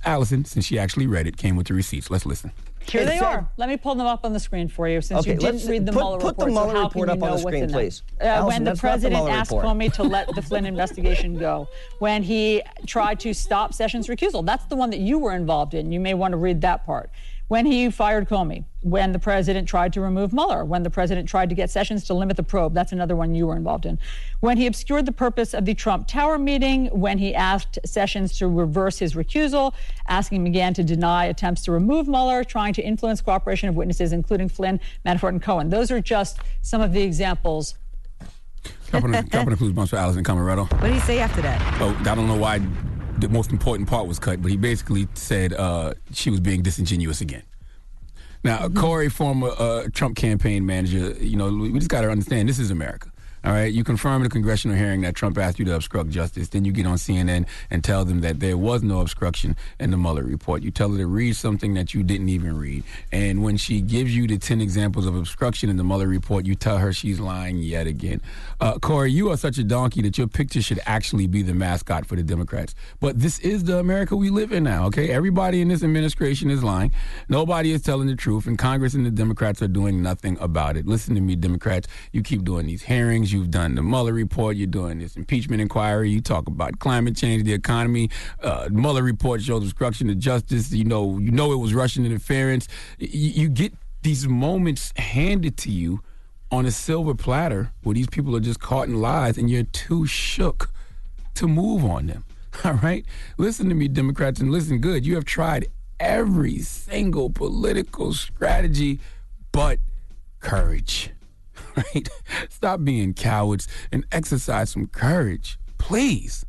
Alisyn, since she actually read it, came with the receipts. Let's listen. Here they are. Let me pull them up on the screen for you since Okay, you didn't read the put- Mueller put report. the Mueller so how report up on the screen, please. Uh, Alisyn, when the not the president asked report. Comey to let the Flynn investigation go, when he tried to stop Sessions' recusal. That's the one that you were involved in. You may want to read that part. When he fired Comey, when the president tried to remove Mueller, when the president tried to get Sessions to limit the probe, that's another one you were involved in. When he obscured the purpose of the Trump Tower meeting, when he asked Sessions to reverse his recusal, asking him again to deny attempts to remove Mueller, trying to influence cooperation of witnesses, including Flynn, Manafort, and Cohen. Those are just some of the examples. Dropping a, dropping a clues bunch for Alisyn Camerota. What did he say after that? Oh, I don't know why the most important part was cut, but he basically said uh, she was being disingenuous again. Now, Corey, former uh, Trump campaign manager, you know, we just got to understand this is America. All right, you confirm in a congressional hearing that Trump asked you to obstruct justice. Then you get on CNN and tell them that there was no obstruction in the Mueller report. You tell her to read something that you didn't even read. And when she gives you the 10 examples of obstruction in the Mueller report, you tell her she's lying yet again. Uh, Corey, you are such a donkey that your picture should actually be the mascot for the Democrats. But this is the America we live in now, okay? Everybody in this administration is lying. Nobody is telling the truth, and Congress and the Democrats are doing nothing about it. Listen to me, Democrats. You keep doing these hearings. You've done the Mueller report. You're doing this impeachment inquiry. You talk about climate change, the economy. Uh, Mueller report shows obstruction of justice. You know, you know it was Russian interference. Y- you get these moments handed to you on a silver platter where these people are just caught in lies, and you're too shook to move on them. All right? Listen to me, Democrats, and listen good. You have tried every single political strategy but courage. Right? Stop being cowards and exercise some courage. Please.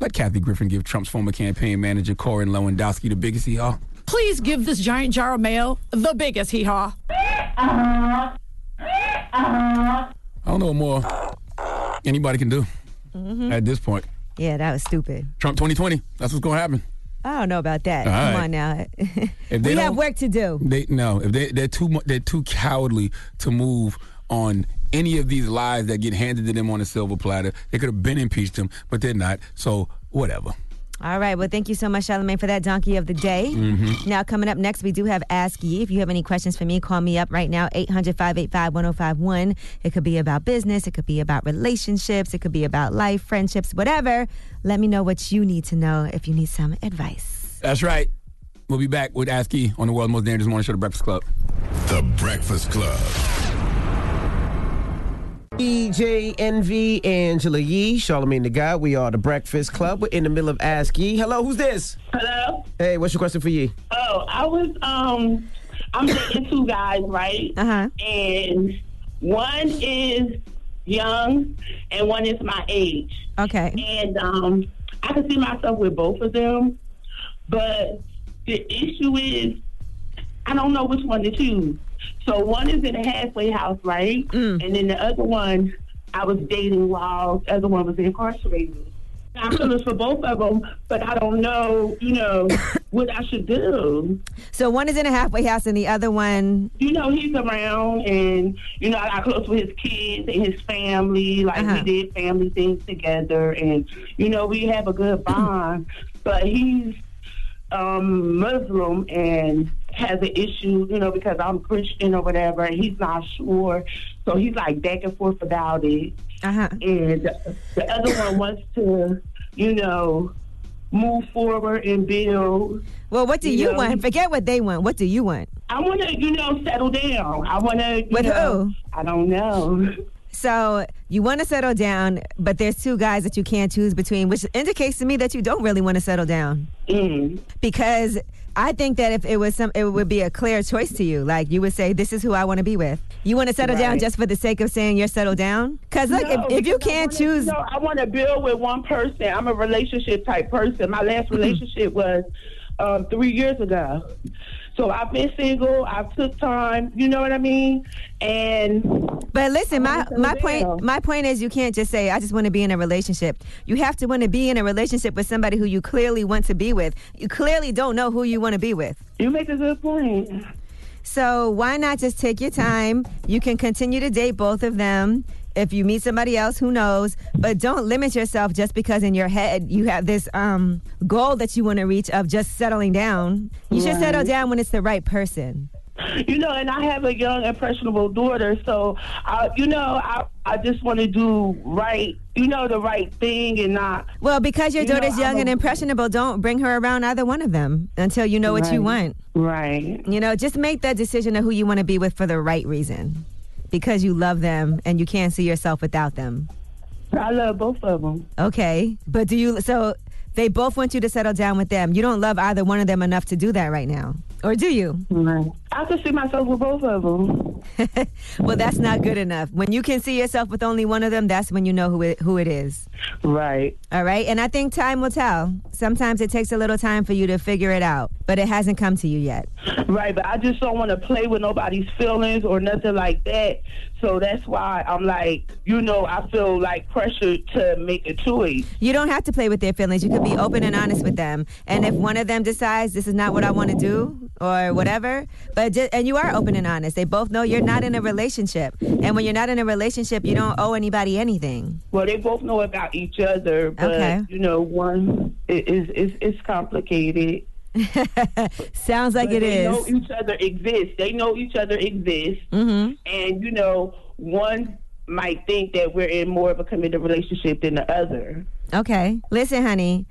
Let Kathy Griffin give Trump's former campaign manager, Corey Lewandowski, the biggest hee haw. Please give this giant jar of mail the biggest hee haw. I don't know what more anybody can do Mhm. at this point. Yeah, that was stupid. Trump 2020. That's what's going to happen. I don't know about that. All Come right. on now. If they we have work to do. They no, if they they're too they're too cowardly to move on any of these lies that get handed to them on a silver platter. They could have been impeached them, but they're not. So whatever. All right. Well, thank you so much, Charlamagne, for that donkey of the day. Mhm. Now, coming up next, we do have Ask Yee. If you have any questions for me, call me up right now, 800 585 1051. It could be about business, it could be about relationships, it could be about life, friendships, whatever. Let me know what you need to know if you need some advice. That's right. We'll be back with Ask E on the world's most dangerous morning show, The Breakfast Club. The Breakfast Club. DJ Envy, Angela Yee, Charlamagne the Guy. We are the Breakfast Club. We're in the middle of Ask Yee. Hello, who's this? Hello. Hey, what's your question for Yee? Oh, I was um, I'm dating two guys, right? Uh huh. And one is young, and one is my age. Okay. And um, I can see myself with both of them, but the issue is I don't know which one to choose. So one is in a halfway house, right? Mm. And then the other one I was dating while the other one was incarcerated. I'm feeling for both of them, but I don't know, you know, what I should do. So one is in a halfway house and the other one. You know, he's around, and you know, I got close with his kids and his family. Like Uh-huh. we did family things together, and you know, we have a good bond. but he's um, Muslim and has an issue, you know, because I'm Christian or whatever, and he's not sure. So he's like back and forth about it. Uh-huh. And the other one wants to, you know, move forward and build. Well, what do you know. want? Forget what they want. What do you want? I want to, you know, settle down. I want to. With know, who? I don't know. So you want to settle down, but there's two guys that you can't choose between, which indicates to me that you don't really want to settle down. Mm. Because I think that if it was some, it would be a clear choice to you. Like you would say, "This is who I want to be with." You want to settle down just for the sake of saying you're settled down? Because look, No, if, if you can't wanna- choose, No, I want to build with one person. I'm a relationship type person. My last relationship was um, three years ago. So I've been single. I've took time. You know what I mean? And But listen, my my point my point is you can't just say I just want to be in a relationship. You have to want to be in a relationship with somebody who you clearly want to be with. You clearly don't know who you want to be with. You make a good point. So why not just take your time? You can continue to date both of them. If you meet somebody else, who knows? But don't limit yourself just because in your head you have this um, goal that you want to reach of just settling down. You should settle down when it's the right person. you know, and I have a young, impressionable daughter. So, I, you know, I I just want to do right. You know, the right thing and not. Well, because your You know, daughter's young a- and impressionable, don't bring her around either one of them until you know what you want. Right. You know, just make that decision of who you want to be with for the right reason. Because you love them and you can't see yourself without them. I love both of them. Okay. But do you, so they both want you to settle down with them. You don't love either one of them enough to do that right now. Or do you? Right. I can see myself with both of them. well, that's not good enough. When you can see yourself with only one of them, that's when you know who it, who it is. Right. All right. And I think time will tell. Sometimes it takes a little time for you to figure it out, but it hasn't come to you yet. Right, but I just don't want to play with nobody's feelings or nothing like that. So that's why I'm like, you know, I feel like pressured to make a choice. You don't have to play with their feelings. You could be open and honest with them. And if one of them decides this is not what I want to do or whatever, but ju- and you are open and honest, they both know you're not in a relationship. And when you're not in a relationship, you don't owe anybody anything. Well, they both know about each other, but Okay. you know, one is is is complicated. Sounds like But it they is. know each other exists. They know each other exists, Mm-hmm. and you know, one might think that we're in more of a committed relationship than the other. Okay. Listen, honey,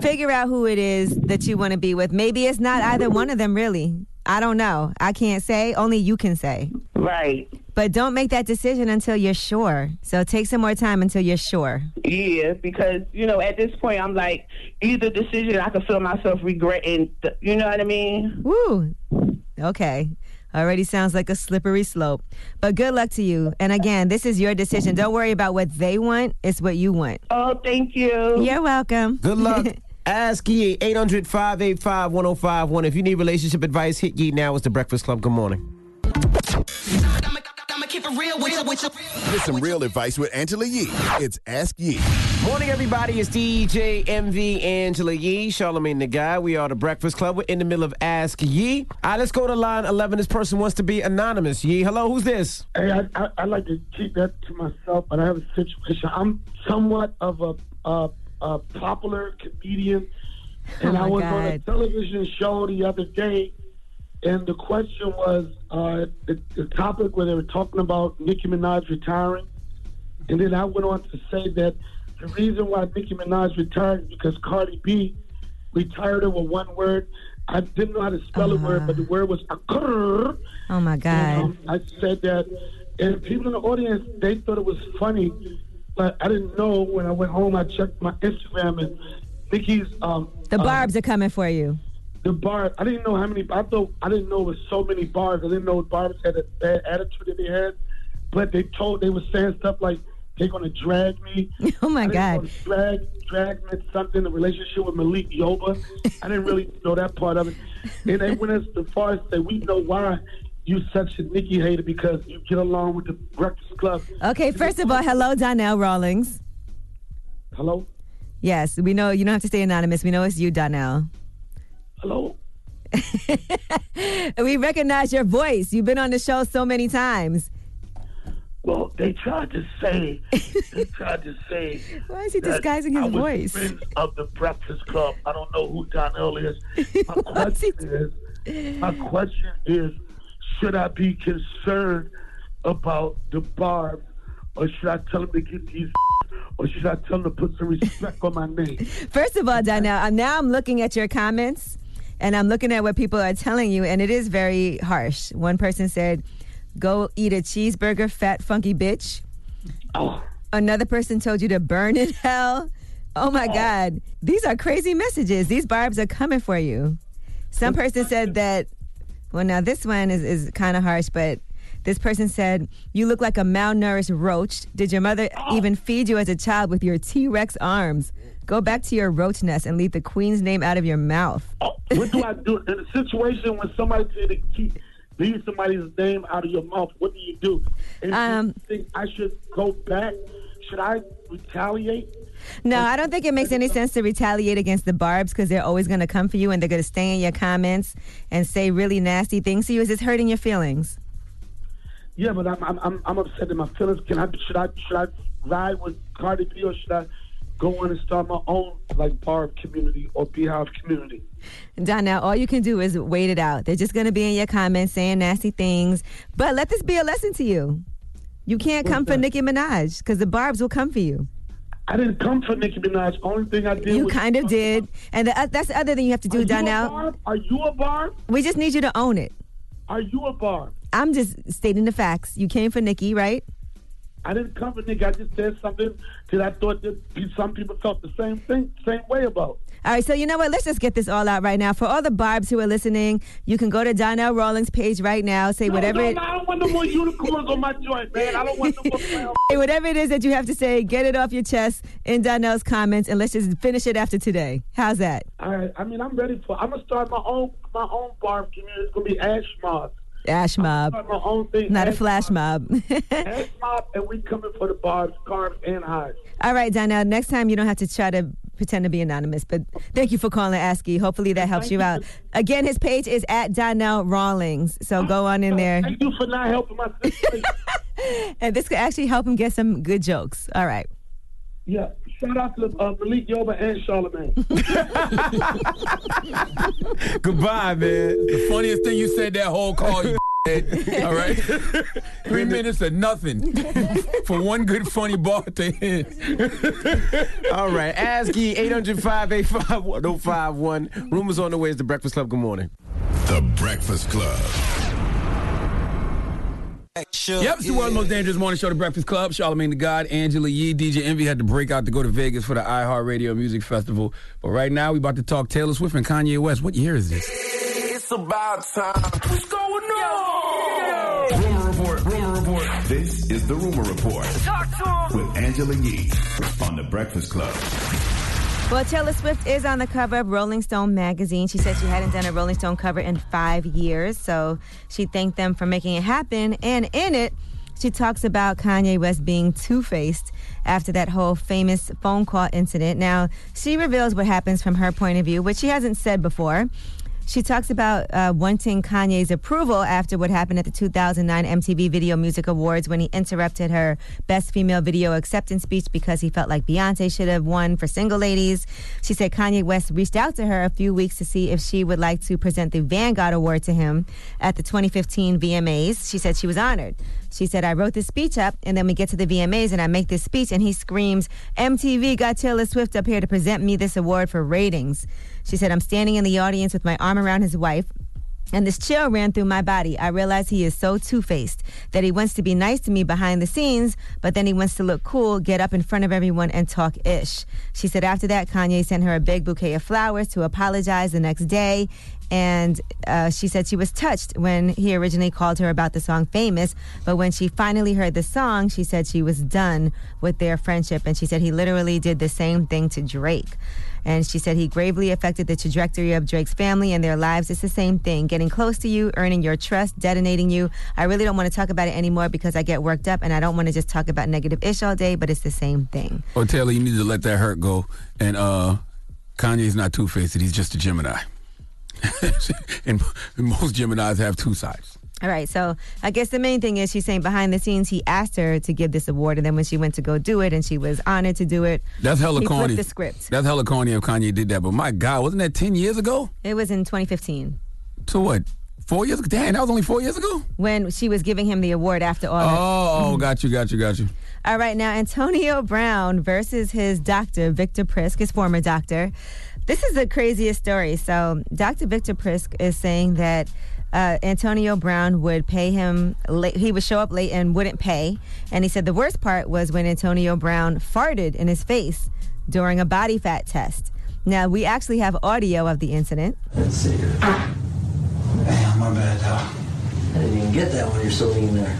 figure out who it is that you want to be with. Maybe it's not either one of them, really. I don't know. I can't say. Only you can say. Right. But don't make that decision until you're sure. So take some more time until you're sure. Yeah, because you know, at this point, I'm like, either decision I can feel myself regretting. You know what I mean? Woo. Okay. Already sounds like a slippery slope. But good luck to you. And again, this is your decision. Don't worry about what they want. It's what you want. Oh, thank you. You're welcome. Good luck. Ask Yee 800 585 1051. If you need relationship advice, hit Yee now. It's the Breakfast Club. Good morning. Get some real advice with Angela Yee. It's Ask Yee. Morning, everybody. It's DJ Envy Angela Yee, Charlamagne the Guy. We are the Breakfast Club. We're in the middle of Ask Yee. All right, let's go to line 11. This person wants to be anonymous. Yee, hello, who's this? Hey, I, I, I like to keep that to myself, but I have a situation. I'm somewhat of a, a, a popular comedian, and Oh, I my was on a television show the other day, and the question was uh, the, the topic where they were talking about Nicki Minaj retiring, and then I went on to say that the reason why Nicki Minaj retired is because Cardi B retired her with one word. I didn't know how to spell a word, but the word was "akurr." Oh my God. Um, I said that, and people in the audience they thought it was funny, but I didn't know. When I went home, I checked my Instagram and Nicki's um, The uh, barbs are coming for you. The bar. I didn't know how many. I thought I didn't know it was so many bars. I didn't know barbs had a bad attitude that they had, but they told they were saying stuff like they're gonna drag me. Oh my God. Drag, drag me something. The relationship with Malik Yoba. I didn't really know that part of it. And they went as far as say we know why you such a Nicki hater because you get along with the Breakfast Club. Okay, first of all, hello, Donnell Rawlings. Hello. Yes, we know you don't have to stay anonymous. We know it's you, Donnell. Hello. we recognize your voice. You've been on the show so many times. Well, they tried to say, they tried to say. Why is he disguising his I was voice? friends of the Breakfast Club. I don't know who Donnell is. My question is, my question is, should I be concerned about the barbs, or should I tell them to get these, or should I tell them to put some respect on my name? First of all, Donnell, now I'm looking at your comments and I'm looking at what people are telling you, and it is very harsh. One person said, Go eat a cheeseburger, fat, funky bitch. Oh. Another person told you to burn in hell. Oh my God. These are crazy messages. These barbs are coming for you. Some person said that, well, now this one is, is kind of harsh, but this person said, You look like a malnourished roach. Did your mother even feed you as a child with your T Rex arms? Go back to your roach nest and leave the queen's name out of your mouth. What do I do in a situation when somebody said to keep leave somebody's name out of your mouth? What do you do? And Um, you think I should go back? Should I retaliate? No, I don't think it makes any sense to retaliate against the barbs because they're always going to come for you and they're going to stay in your comments and say really nasty things to you. Is this hurting your feelings? Yeah, but I'm I'm I'm, I'm upset in my feelings. Can I should I should I ride with Cardi B or should I go on and start my own like barb community or beehive community? Donnell, all you can do is wait it out. They're just going to be in your comments saying nasty things. But let this be a lesson to you. You can't come for Nicki Minaj because the barbs will come for you. I didn't come for Nicki Minaj. Only thing I did You kind of did. And the, uh, that's the other thing you have to do, Are Donnell. barb? Are you a barb? We just need you to own it. Are you a barb? I'm just stating the facts. You came for Nicki, right? I didn't come for Nicki. I just said something that I thought that some people felt the same thing, same way about. All right, so you know what? Let's just get this all out right now. For all the barbs who are listening, you can go to Donnell Rawlings' page right now. Say No, whatever no, it, no, I don't want no more unicorns on my joint, man. I don't want no more. say whatever it is that you have to say. Get it off your chest in Donnell's comments, and let's just finish it after today. How's that? All right, I mean, I'm ready for. I'm gonna start my own my own barb community. It's gonna be Ash Mob. Ash mob, Start my own thing. not a flash mob. Ash Mob, and we coming for the barbs, carbs, and highs. all right, Donnell. Next time you don't have to try to pretend to be anonymous, but thank you for calling Ask Yee. Hopefully that helps you out. Again, his page is at Donnell Rawlings, so go on in there. Thank you for not helping my sister. And this could actually help him get some good jokes. All right. yeah, shout out to uh, Malik Yoba and Charlamagne. Goodbye, man. The funniest thing you said that whole call, you. All right? Three minutes of nothing for one good funny bar to end. All right. Ask Yee 800 585 1051. Rumors on the way is the Breakfast Club. Good morning. The Breakfast Club. Yep, it's the world's most dangerous morning show, The Breakfast Club. Charlamagne the God, Angela Yee, DJ Envy had to break out to go to Vegas for the iHeartRadio Music Festival. But right now, we about to talk Taylor Swift and Kanye West. What year is this? It's about time. What's going on? Rumor Report. Rumor Report. This is the Rumor Report Talk to him. with Angela Yee on The Breakfast Club. Well, Taylor Swift is on the cover of Rolling Stone magazine. She said she hadn't done a Rolling Stone cover in five years, so she thanked them for making it happen. And in it, she talks about Kanye West being two faced after that whole famous phone call incident. Now, she reveals what happens from her point of view, which she hasn't said before. She talks about uh, wanting Kanye's approval after what happened at the 2009 MTV Video Music Awards when he interrupted her Best Female Video Acceptance speech because he felt like Beyonce should have won for single ladies. She said Kanye West reached out to her a few weeks to see if she would like to present the Vanguard Award to him at the 2015 VMAs. She said she was honored. She said, I wrote this speech up, and then we get to the VMAs, and I make this speech, and he screams, MTV got Taylor Swift up here to present me this award for ratings. She said, I'm standing in the audience with my arm around his wife. And this chill ran through my body. I realized he is so two faced that he wants to be nice to me behind the scenes, but then he wants to look cool, get up in front of everyone, and talk ish. She said after that, Kanye sent her a big bouquet of flowers to apologize the next day. And uh, she said she was touched when he originally called her about the song Famous. But when she finally heard the song, she said she was done with their friendship. And she said he literally did the same thing to Drake. And she said he gravely affected the trajectory of Drake's family and their lives. It's the same thing getting close to you, earning your trust, detonating you. I really don't want to talk about it anymore because I get worked up and I don't want to just talk about negative ish all day, but it's the same thing. Oh, Taylor, you need to let that hurt go. And uh, Kanye's not two faced, he's just a Gemini. and most Geminis have two sides. All right, so I guess the main thing is she's saying behind the scenes he asked her to give this award, and then when she went to go do it, and she was honored to do it, That's hella he corny. the script. That's hella corny if Kanye did that. But my God, wasn't that 10 years ago? It was in 2015 So what? Four years ago? Damn, that was only four years ago? when she was giving him the award after all. Oh, oh, got you, got you, got you. All right, now Antonio Brown versus his doctor, Victor Prisk, his former doctor. This is the craziest story. So, Dr. Victor Prisk is saying that uh, Antonio Brown would pay him late. He would show up late and wouldn't pay. And he said the worst part was when Antonio Brown farted in his face during a body fat test. Now, we actually have audio of the incident. Let's see here. Damn, my bad, dog. I didn't even get that when you're so lean there.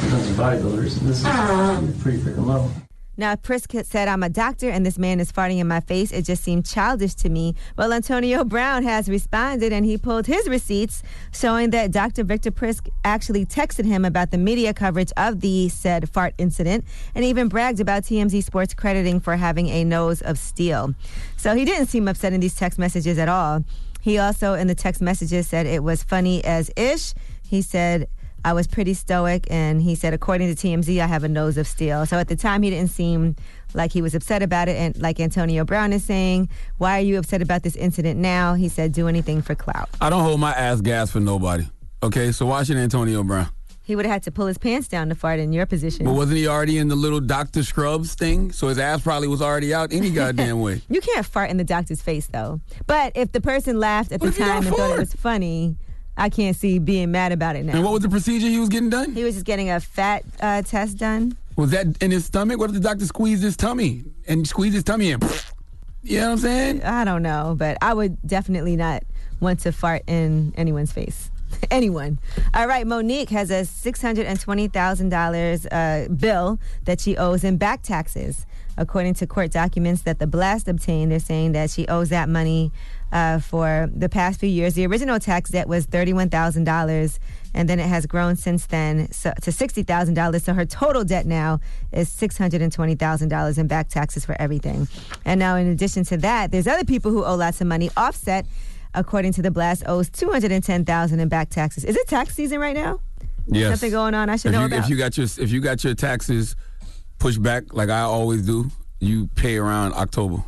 Sometimes bodybuilders, and this is pretty freaking low. Now, Prisk said, I'm a doctor and this man is farting in my face. It just seemed childish to me. Well, Antonio Brown has responded and he pulled his receipts showing that Dr. Victor Prisk actually texted him about the media coverage of the said fart incident and even bragged about TMZ Sports crediting for having a nose of steel. So he didn't seem upset in these text messages at all. He also, in the text messages, said it was funny as ish. He said, I was pretty stoic, and he said, according to TMZ, I have a nose of steel. So at the time, he didn't seem like he was upset about it. And like Antonio Brown is saying, why are you upset about this incident now? He said, do anything for clout. I don't hold my ass gas for nobody. Okay, so why should Antonio Brown? He would have had to pull his pants down to fart in your position. But wasn't he already in the little Dr. Scrubs thing? So his ass probably was already out any goddamn way. You can't fart in the doctor's face, though. But if the person laughed at the time and thought it was funny, I can't see being mad about it now. And what was the procedure he was getting done? He was just getting a fat uh, test done. Was that in his stomach? What if the doctor squeezed his tummy and squeezed his tummy in? You know what I'm saying? I don't know, but I would definitely not want to fart in anyone's face. Anyone. All right, Mo'Nique has a $620,000 uh, bill that she owes in back taxes. According to court documents that the blast obtained, they're saying that she owes that money uh, for the past few years. The original tax debt was $31,000, and then it has grown since then so, to $60,000. So her total debt now is $620,000 in back taxes for everything. And now, in addition to that, there's other people who owe lots of money. Offset, according to the blast, owes $210,000 in back taxes. Is it tax season right now? Yes. Something going on I should if know you, about? If you got your if you got your taxes pushed back like I always do, you pay around October.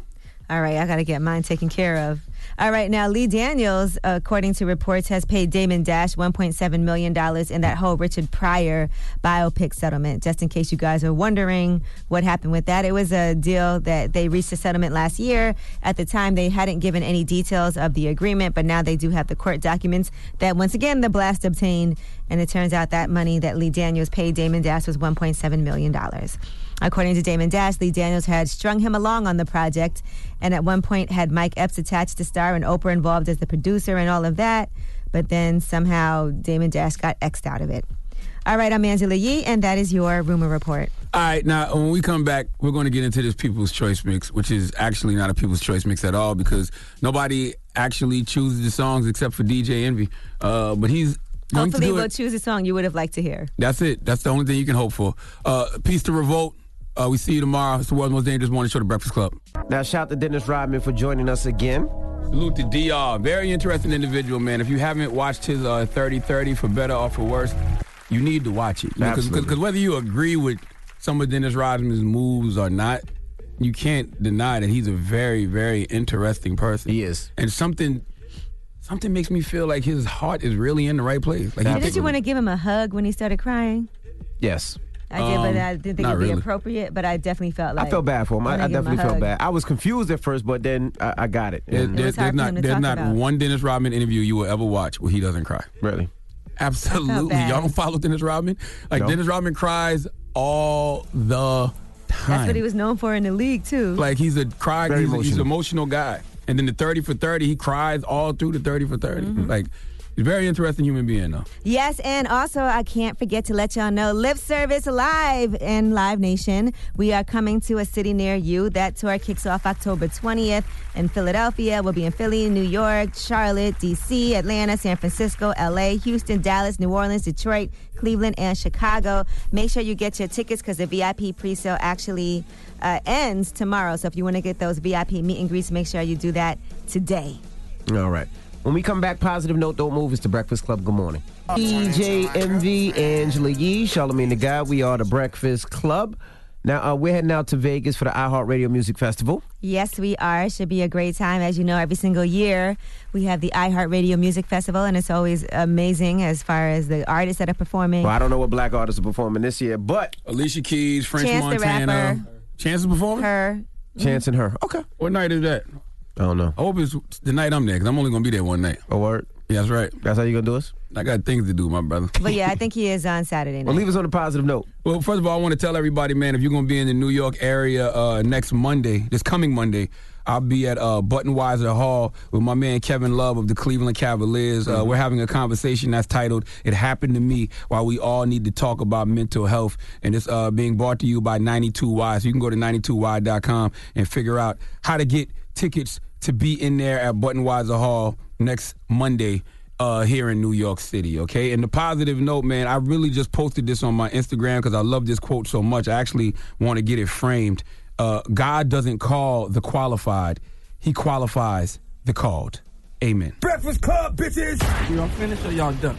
All right, I got to get mine taken care of. All right, now Lee Daniels, according to reports, has paid Damon Dash $1.7 million in that whole Richard Pryor biopic settlement. Just in case you guys are wondering what happened with that, it was a deal that they reached a settlement last year. At the time, they hadn't given any details of the agreement, but now they do have the court documents that, once again, the blast obtained. And it turns out that money that Lee Daniels paid Damon Dash was $1.7 million. According to Damon Dash, Lee Daniels had strung him along on the project and at one point had Mike Epps attached to star and Oprah involved as the producer and all of that. But then somehow Damon Dash got X'd out of it. All right, I'm Angela Yee, and that is your rumor report. All right, now when we come back, we're going to get into this People's Choice mix, which is actually not a People's Choice mix at all because nobody actually chooses the songs except for DJ Envy. Uh, but he's going Hopefully, to do we'll it. choose a song you would have liked to hear. That's it. That's the only thing you can hope for. Uh, peace to Revolt. Uh, we see you tomorrow. It's the world's most dangerous morning show, The Breakfast Club. Now, shout out to Dennis Rodman for joining us again. Salute to DR. Very interesting individual, man. If you haven't watched his uh, 30-30 for better or for worse, you need to watch it. Because whether you agree with some of Dennis Rodman's moves or not, you can't deny that he's a very, very interesting person. He is. And something something makes me feel like his heart is really in the right place. Like he Didn't you want to give him a hug when he started crying? Yes. I did, but Um, I didn't think it'd be appropriate. But I definitely felt like I felt bad for him. I, I give him definitely felt bad. I was confused at first, but then I, I got it. There- And- there- was hard there's for not him to there's talk not about. one Dennis Rodman interview you will ever watch where he doesn't cry. Really? Absolutely. Y'all don't follow Dennis Rodman? Like No. Dennis Rodman cries all the time. That's what he was known for in the league too. Like he's a cry. Very He's, a- he's an emotional. emotional guy. And then the thirty for thirty, he cries all through the thirty for 30 Mm-hmm. Like he's a very interesting human being, though. Yes, and also I can't forget to let y'all know Lip Service Live and Live Nation. We are coming to a city near you. That tour kicks off October 20th in Philadelphia. We'll be in Philly, New York, Charlotte, DC, Atlanta, San Francisco, LA, Houston, Dallas, New Orleans, Detroit, Cleveland, and Chicago. Make sure you get your tickets because the VIP pre-sale actually uh, ends tomorrow. So if you want to get those VIP meet and greets, make sure you do that today. All right. When we come back, positive note, don't move. It's the Breakfast Club. Good morning. DJ Envy, Angela Yee, Charlamagne the Guy. We are the Breakfast Club. Now, uh, we're heading out to Vegas for the iHeartRadio Music Festival. Yes, we are. Should be a great time. As you know, every single year we have the iHeartRadio Music Festival, and it's always amazing as far as the artists that are performing. Well, I don't know what black artists are performing this year, but Alicia Keys, French Chance the Montana. Rapper. Chance is performing? Her. Chance and her. Okay. What night is that? I don't know. I hope it's the night I'm there because I'm only going to be there one night. A word? Yeah, that's right. That's how you going to do us? I got things to do, my brother. But yeah, I think he is on Saturday night. Well, leave us on a positive note. Well, first of all, I want to tell everybody, man, if you're going to be in the New York area uh, next Monday, this coming Monday, I'll be at uh, Buttenwieser Hall with my man Kevin Love of the Cleveland Cavaliers. Uh, we're having a conversation that's titled "It Happened to Me," while we all need to talk about mental health, and it's uh, being brought to you by 92Y. So you can go to 92Y.com and figure out how to get tickets to be in there at Buttenwieser Hall next Monday uh, here in New York City, okay? And the positive note, man, I really just posted this on my Instagram because I love this quote so much. I actually want to get it framed. Uh, God doesn't call the qualified, He qualifies the called. Amen. Breakfast Club, bitches! Y'all finished or y'all done?